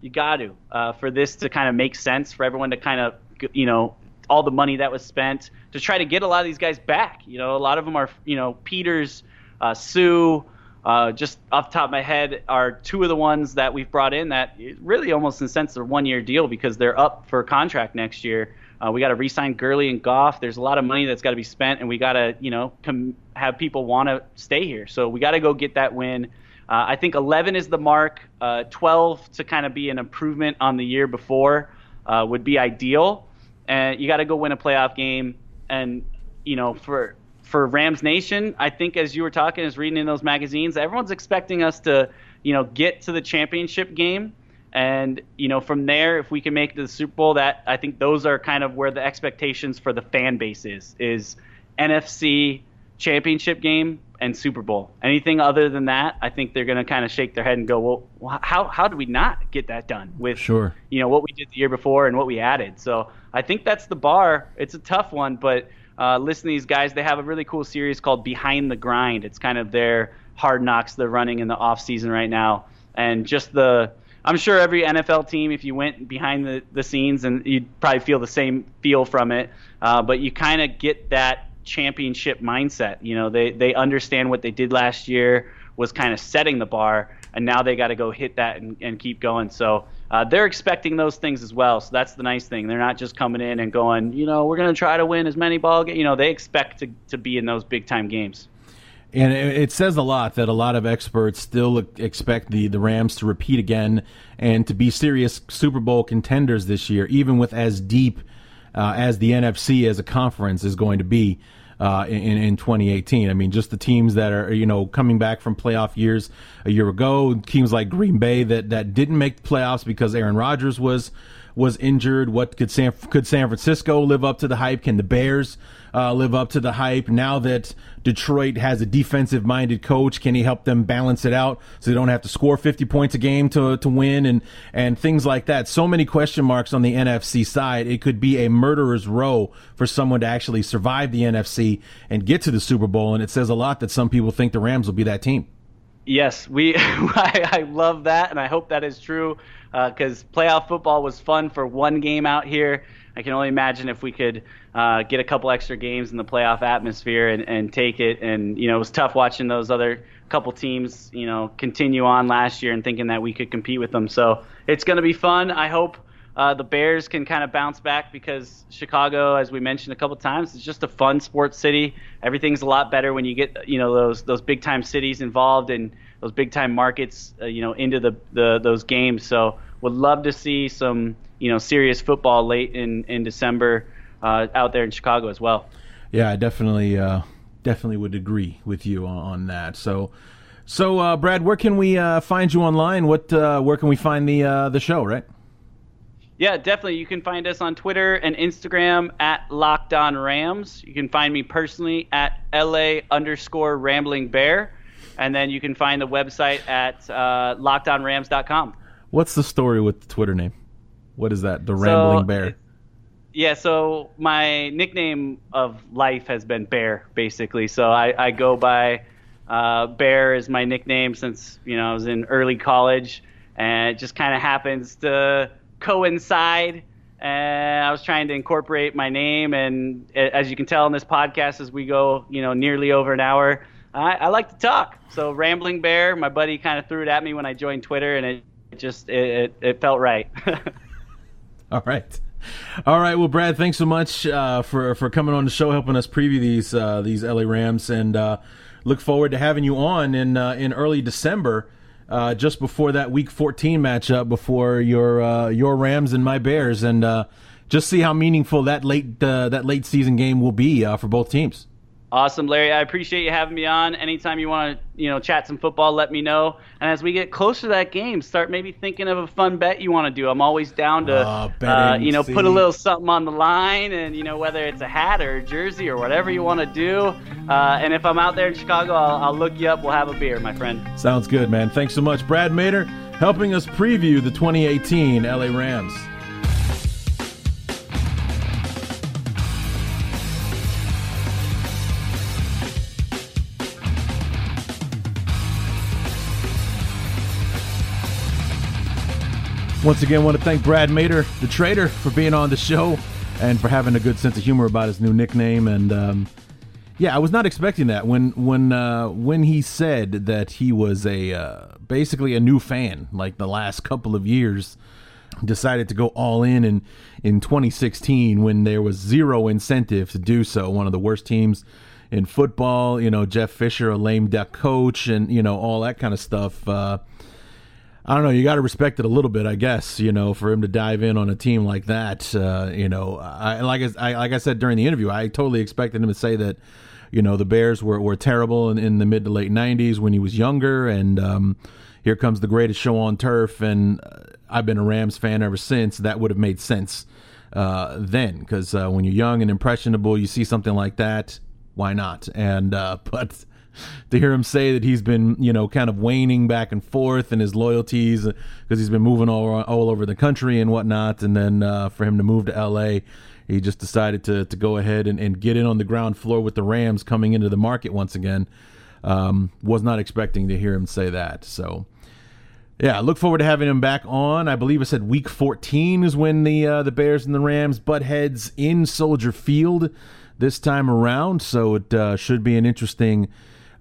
You got to uh, for this to kind of make sense for everyone to kind of you know all the money that was spent to try to get a lot of these guys back. You know, a lot of them are, you know, Peters, uh, Suh, uh, just off the top of my head, are two of the ones that we've brought in that really almost in a sense are one year deal because they're up for contract next year. Uh, we got to re-sign Gurley and Goff. There's a lot of money that's got to be spent, and we got to, you know, com- have people want to stay here. So we got to go get that win. Uh, I think 11 is the mark. Uh, 12 to kind of be an improvement on the year before uh, would be ideal and you got to go win a playoff game. And you know, for for Rams Nation, I think as you were talking, as reading in those magazines, everyone's expecting us to, you know, get to the championship game. And you know, from there, if we can make the Super Bowl, that I think those are kind of where the expectations for the fan base is is NFC championship game and Super Bowl. Anything other than that, I think they're going to kind of shake their head and go, well, how how did we not get that done with sure. you know what we did the year before and what we added? So I think that's the bar. It's a tough one, but uh, listen to these guys. They have a really cool series called Behind the Grind. It's kind of their hard knocks they're running in the off season right now, and just the I'm sure every NFL team, if you went behind the, the scenes, and you'd probably feel the same feel from it, uh, but you kind of get that championship mindset. You know, they they understand what they did last year was kind of setting the bar, and now they got to go hit that and, and keep going. So uh, they're expecting those things as well. So that's the nice thing. They're not just coming in and going, you know, we're going to try to win as many ball games. You know, they expect to to be in those big time games. And it says a lot that a lot of experts still expect the, the Rams to repeat again and to be serious Super Bowl contenders this year, even with as deep uh, as the NFC as a conference is going to be. uh, in, in 2018. I mean, just the teams that are you know coming back from playoff years a year ago, teams like Green Bay that that didn't make the playoffs because Aaron Rodgers was was injured. What could San could San Francisco live up to the hype? Can the Bears uh, live up to the hype? Now that Detroit has a defensive minded coach, can he help them balance it out so they don't have to score 50 points a game to to win and and things like that? So many question marks on the NFC side. It could be a murderer's row for someone to actually survive the NFC and get to the Super Bowl. And it says a lot that some people think the Rams will be that team. Yes, we. I, I love that, and I hope that is true because uh, playoff football was fun for one game out here. I can only imagine if we could uh, get a couple extra games in the playoff atmosphere and, and take it. And you know, it was tough watching those other couple teams, you know, continue on last year and thinking that we could compete with them. So it's going to be fun. I hope uh, the Bears can kind of bounce back because Chicago, as we mentioned a couple times, is just a fun sports city. Everything's a lot better when you get you know those those big time cities involved and those big time markets, uh, you know, into the, the those games. So would love to see some you know serious football late in in December uh, out there in Chicago as well. Yeah, I definitely uh, definitely would agree with you on, on that. So. So, uh, Brad, where can we uh, find you online? What, uh, where can we find the the show? Right? Yeah, definitely. You can find us on Twitter and Instagram at Locked On Rams. You can find me personally at LA underscore Rambling Bear and then you can find the website at uh, lockedonrams.com. What's the story with the Twitter name? What is that? The Rambling so, Bear. Yeah, so my nickname of life has been Bear, basically. So I, I go by uh, Bear is my nickname since you know I was in early college, and it just kind of happens to coincide. And I was trying to incorporate my name, and as you can tell in this podcast, as we go, you know, nearly over an hour, I, I like to talk. So Rambling Bear, my buddy kind of threw it at me when I joined Twitter, and it, it just it, it, felt right. All right. All right, well, Brad, thanks so much uh, for for coming on the show, helping us preview these uh, these LA Rams, and uh, look forward to having you on in uh, in early December, uh, just before that Week 14 matchup, before your uh, your Rams and my Bears, and just see how meaningful that late that late season game will be for both teams. Awesome, Larry. I appreciate you having me on. Anytime you want to, you know, chat some football, let me know. And as we get closer to that game, start maybe thinking of a fun bet you want to do. I'm always down to, uh, uh, you know, put a little something on the line, and you know, whether it's a hat or a jersey or whatever you want to do. Uh, and if I'm out there in Chicago, I'll, I'll look you up. We'll have a beer, my friend. Sounds good, man. Thanks so much, Brad Mader, helping us preview the 2018 LA Rams. Once again, I want to thank Brad Mader, the trader, for being on the show and for having a good sense of humor about his new nickname. And um, yeah, I was not expecting that when when uh, when he said that he was a uh, basically a new fan, like the last couple of years. Decided to go all in in in 2016 when there was zero incentive to do so. One of the worst teams in football, you know, Jeff Fisher, a lame duck coach, and you know all that kind of stuff. Uh, I don't know. You got to respect it a little bit, I guess. You know, for him to dive in on a team like that. Uh, you know, I, like I, like I said during the interview, I totally expected him to say that. You know, the Bears were, were terrible in, in the mid to late '90s when he was younger, and um, here comes the greatest show on turf. And uh, I've been a Rams fan ever since. That would have made sense uh, then, because uh, when you're young and impressionable, you see something like that. Why not? And uh, but to hear him say that he's been, you know, kind of waning back and forth in his loyalties because he's been moving all all over the country and whatnot, and then uh, for him to move to L.A., he just decided to to go ahead and, and get in on the ground floor with the Rams coming into the market once again. Um, was not expecting to hear him say that. So, yeah, look forward to having him back on. I believe I said week 14 is when the uh, the Bears and the Rams butt heads in Soldier Field this time around. So it uh, should be an interesting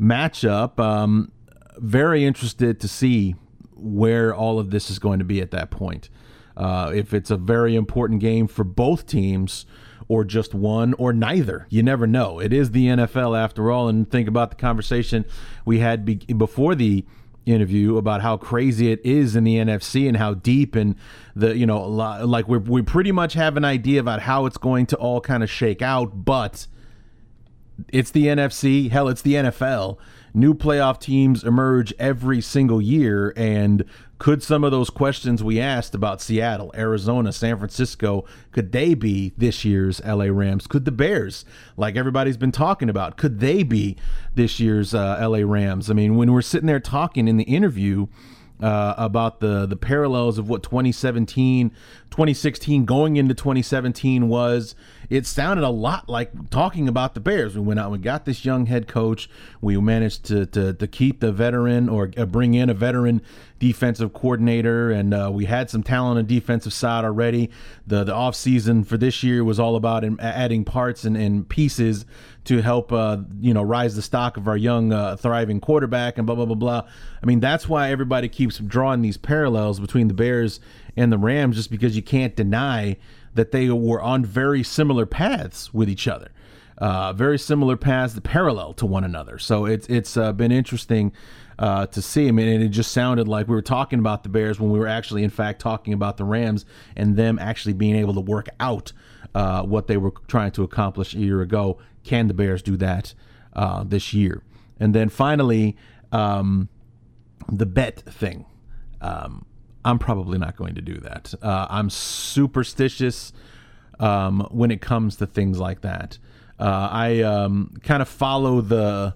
matchup. Um, very interested to see where all of this is going to be at that point. Uh, if it's a very important game for both teams, or just one, or neither. You never know. It is the NFL after all. And think about the conversation we had be- before the interview about how crazy it is in the NFC and how deep and the you know like we we pretty much have an idea about how it's going to all kind of shake out, but it's the NFC. Hell, it's the NFL. New playoff teams emerge every single year. And could some of those questions we asked about Seattle, Arizona, San Francisco, could they be this year's LA Rams? Could the Bears, like everybody's been talking about, could they be this year's uh, LA Rams? I mean, when we're sitting there talking in the interview, uh, about the the parallels of what 2017 2016 going into 2017 was it sounded a lot like talking about the bears. We went out we got this young head coach. We managed to to, to keep the veteran or uh, bring in a veteran defensive coordinator and uh, we had some talent on the defensive side already. The the off season for this year was all about adding parts and, and pieces to help uh, you know rise the stock of our young uh, thriving quarterback and blah blah blah blah. I mean that's why everybody keeps drawing these parallels between the Bears and the Rams just because you can't deny that they were on very similar paths with each other. Uh, very similar paths, parallel to one another. So it's it's uh, been interesting uh, to see. I mean, and it just sounded like we were talking about the Bears when we were actually, in fact, talking about the Rams and them actually being able to work out uh, what they were trying to accomplish a year ago. Can the Bears do that uh, this year? And then finally, um, the bet thing. Um, I'm probably not going to do that. Uh, I'm superstitious um, when it comes to things like that. Uh, I um, kind of follow the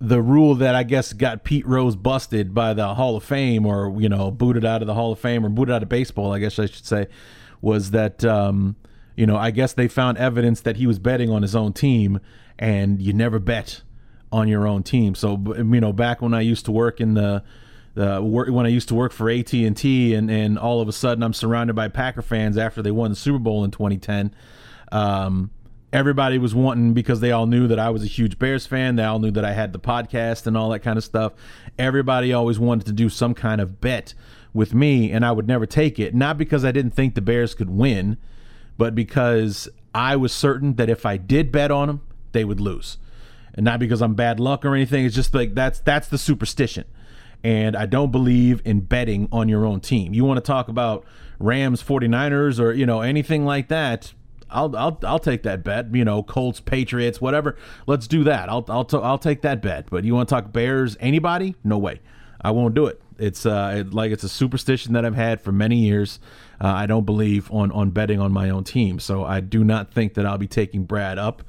the rule that I guess got Pete Rose busted by the Hall of Fame, or you know, booted out of the Hall of Fame, or booted out of baseball. I guess I should say was that um, you know, I guess they found evidence that he was betting on his own team, and you never bet on your own team. So, you know, back when I used to work in the the work when I used to work for AT and T, and all of a sudden I'm surrounded by Packer fans after they won the Super Bowl in 2010. Um, everybody was wanting because they all knew that I was a huge Bears fan. They all knew that I had the podcast and all that kind of stuff. Everybody always wanted to do some kind of bet with me, and I would never take it. Not because I didn't think the Bears could win but because I was certain that if I did bet on them, they would lose. And not because I'm bad luck or anything. It's just like that's that's the superstition. And I don't believe in betting on your own team. You want to talk about Rams 49ers or, you know, anything like that, I'll I'll I'll take that bet. You know, Colts, Patriots, whatever. Let's do that. I'll I'll t- I'll take that bet. But you want to talk Bears, anybody? No way. I won't do it. It's uh it, like it's a superstition that I've had for many years. Uh, I don't believe on on betting on my own team, so I do not think that I'll be taking Brad up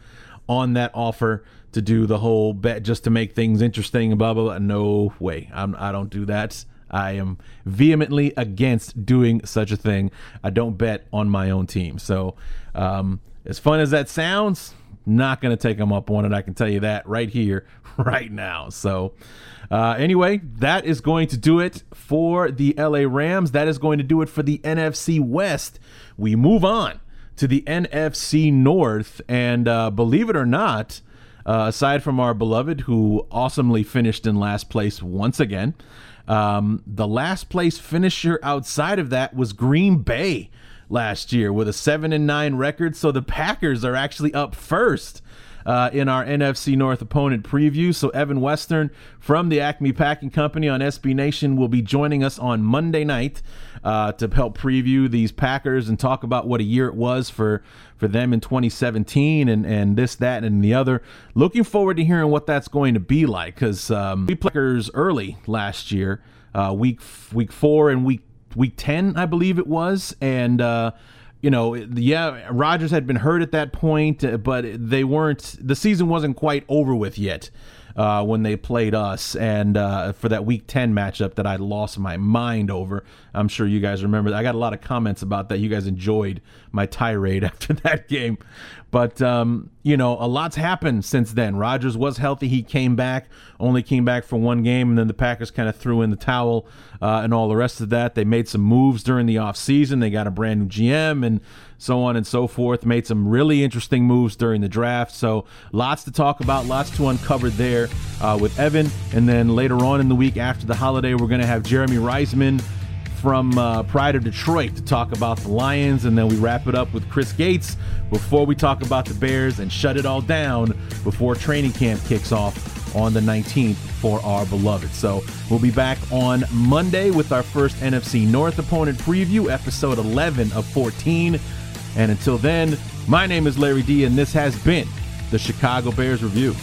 on that offer to do the whole bet just to make things interesting. Blah blah blah. No way. I'm, I don't do that. I am vehemently against doing such a thing. I don't bet on my own team. So, um, as fun as that sounds, not going to take them up on it. I can tell you that right here, right now. So, uh, anyway, that is going to do it for the LA Rams. That is going to do it for the NFC West. We move on to the NFC North. And uh, believe it or not, uh, aside from our beloved, who awesomely finished in last place once again, um, the last place finisher outside of that was Green Bay last year with a 7 and 9 record. So the Packers are actually up first uh, in our NFC North opponent preview. So Evan Western from the Acme Packing Company on SB Nation will be joining us on Monday night uh, to help preview these Packers and talk about what a year it was for for them in 2017 and and this that and the other. Looking forward to hearing what that's going to be like because um, we Packers early last year, uh, week week four and week week 10 I believe it was, and uh, you know, yeah, Rodgers had been hurt at that point, uh, but they weren't. The season wasn't quite over with yet uh, when they played us, and uh, for that Week Ten matchup that I lost my mind over. I'm sure you guys remember. I got a lot of comments about that. You guys enjoyed my tirade after that game, but um, you know, a lot's happened since then. Rodgers was healthy. He came back, only came back for one game, and then the Packers kind of threw in the towel uh, and all the rest of that. They made some moves during the offseason. They got a brand new GM and so on and so forth. Made some really interesting moves during the draft. So lots to talk about, lots to uncover there uh, with Evan. And then later on in the week after the holiday, we're going to have Jeremy Reisman from uh, Pride of Detroit to talk about the Lions, and then we wrap it up with Chris Gates before we talk about the Bears and shut it all down before training camp kicks off on the 19th for our beloved. So we'll be back on Monday with our first NFC North opponent preview, episode 11 of 14. And until then, my name is Larry D, and this has been the Chicago Bears review.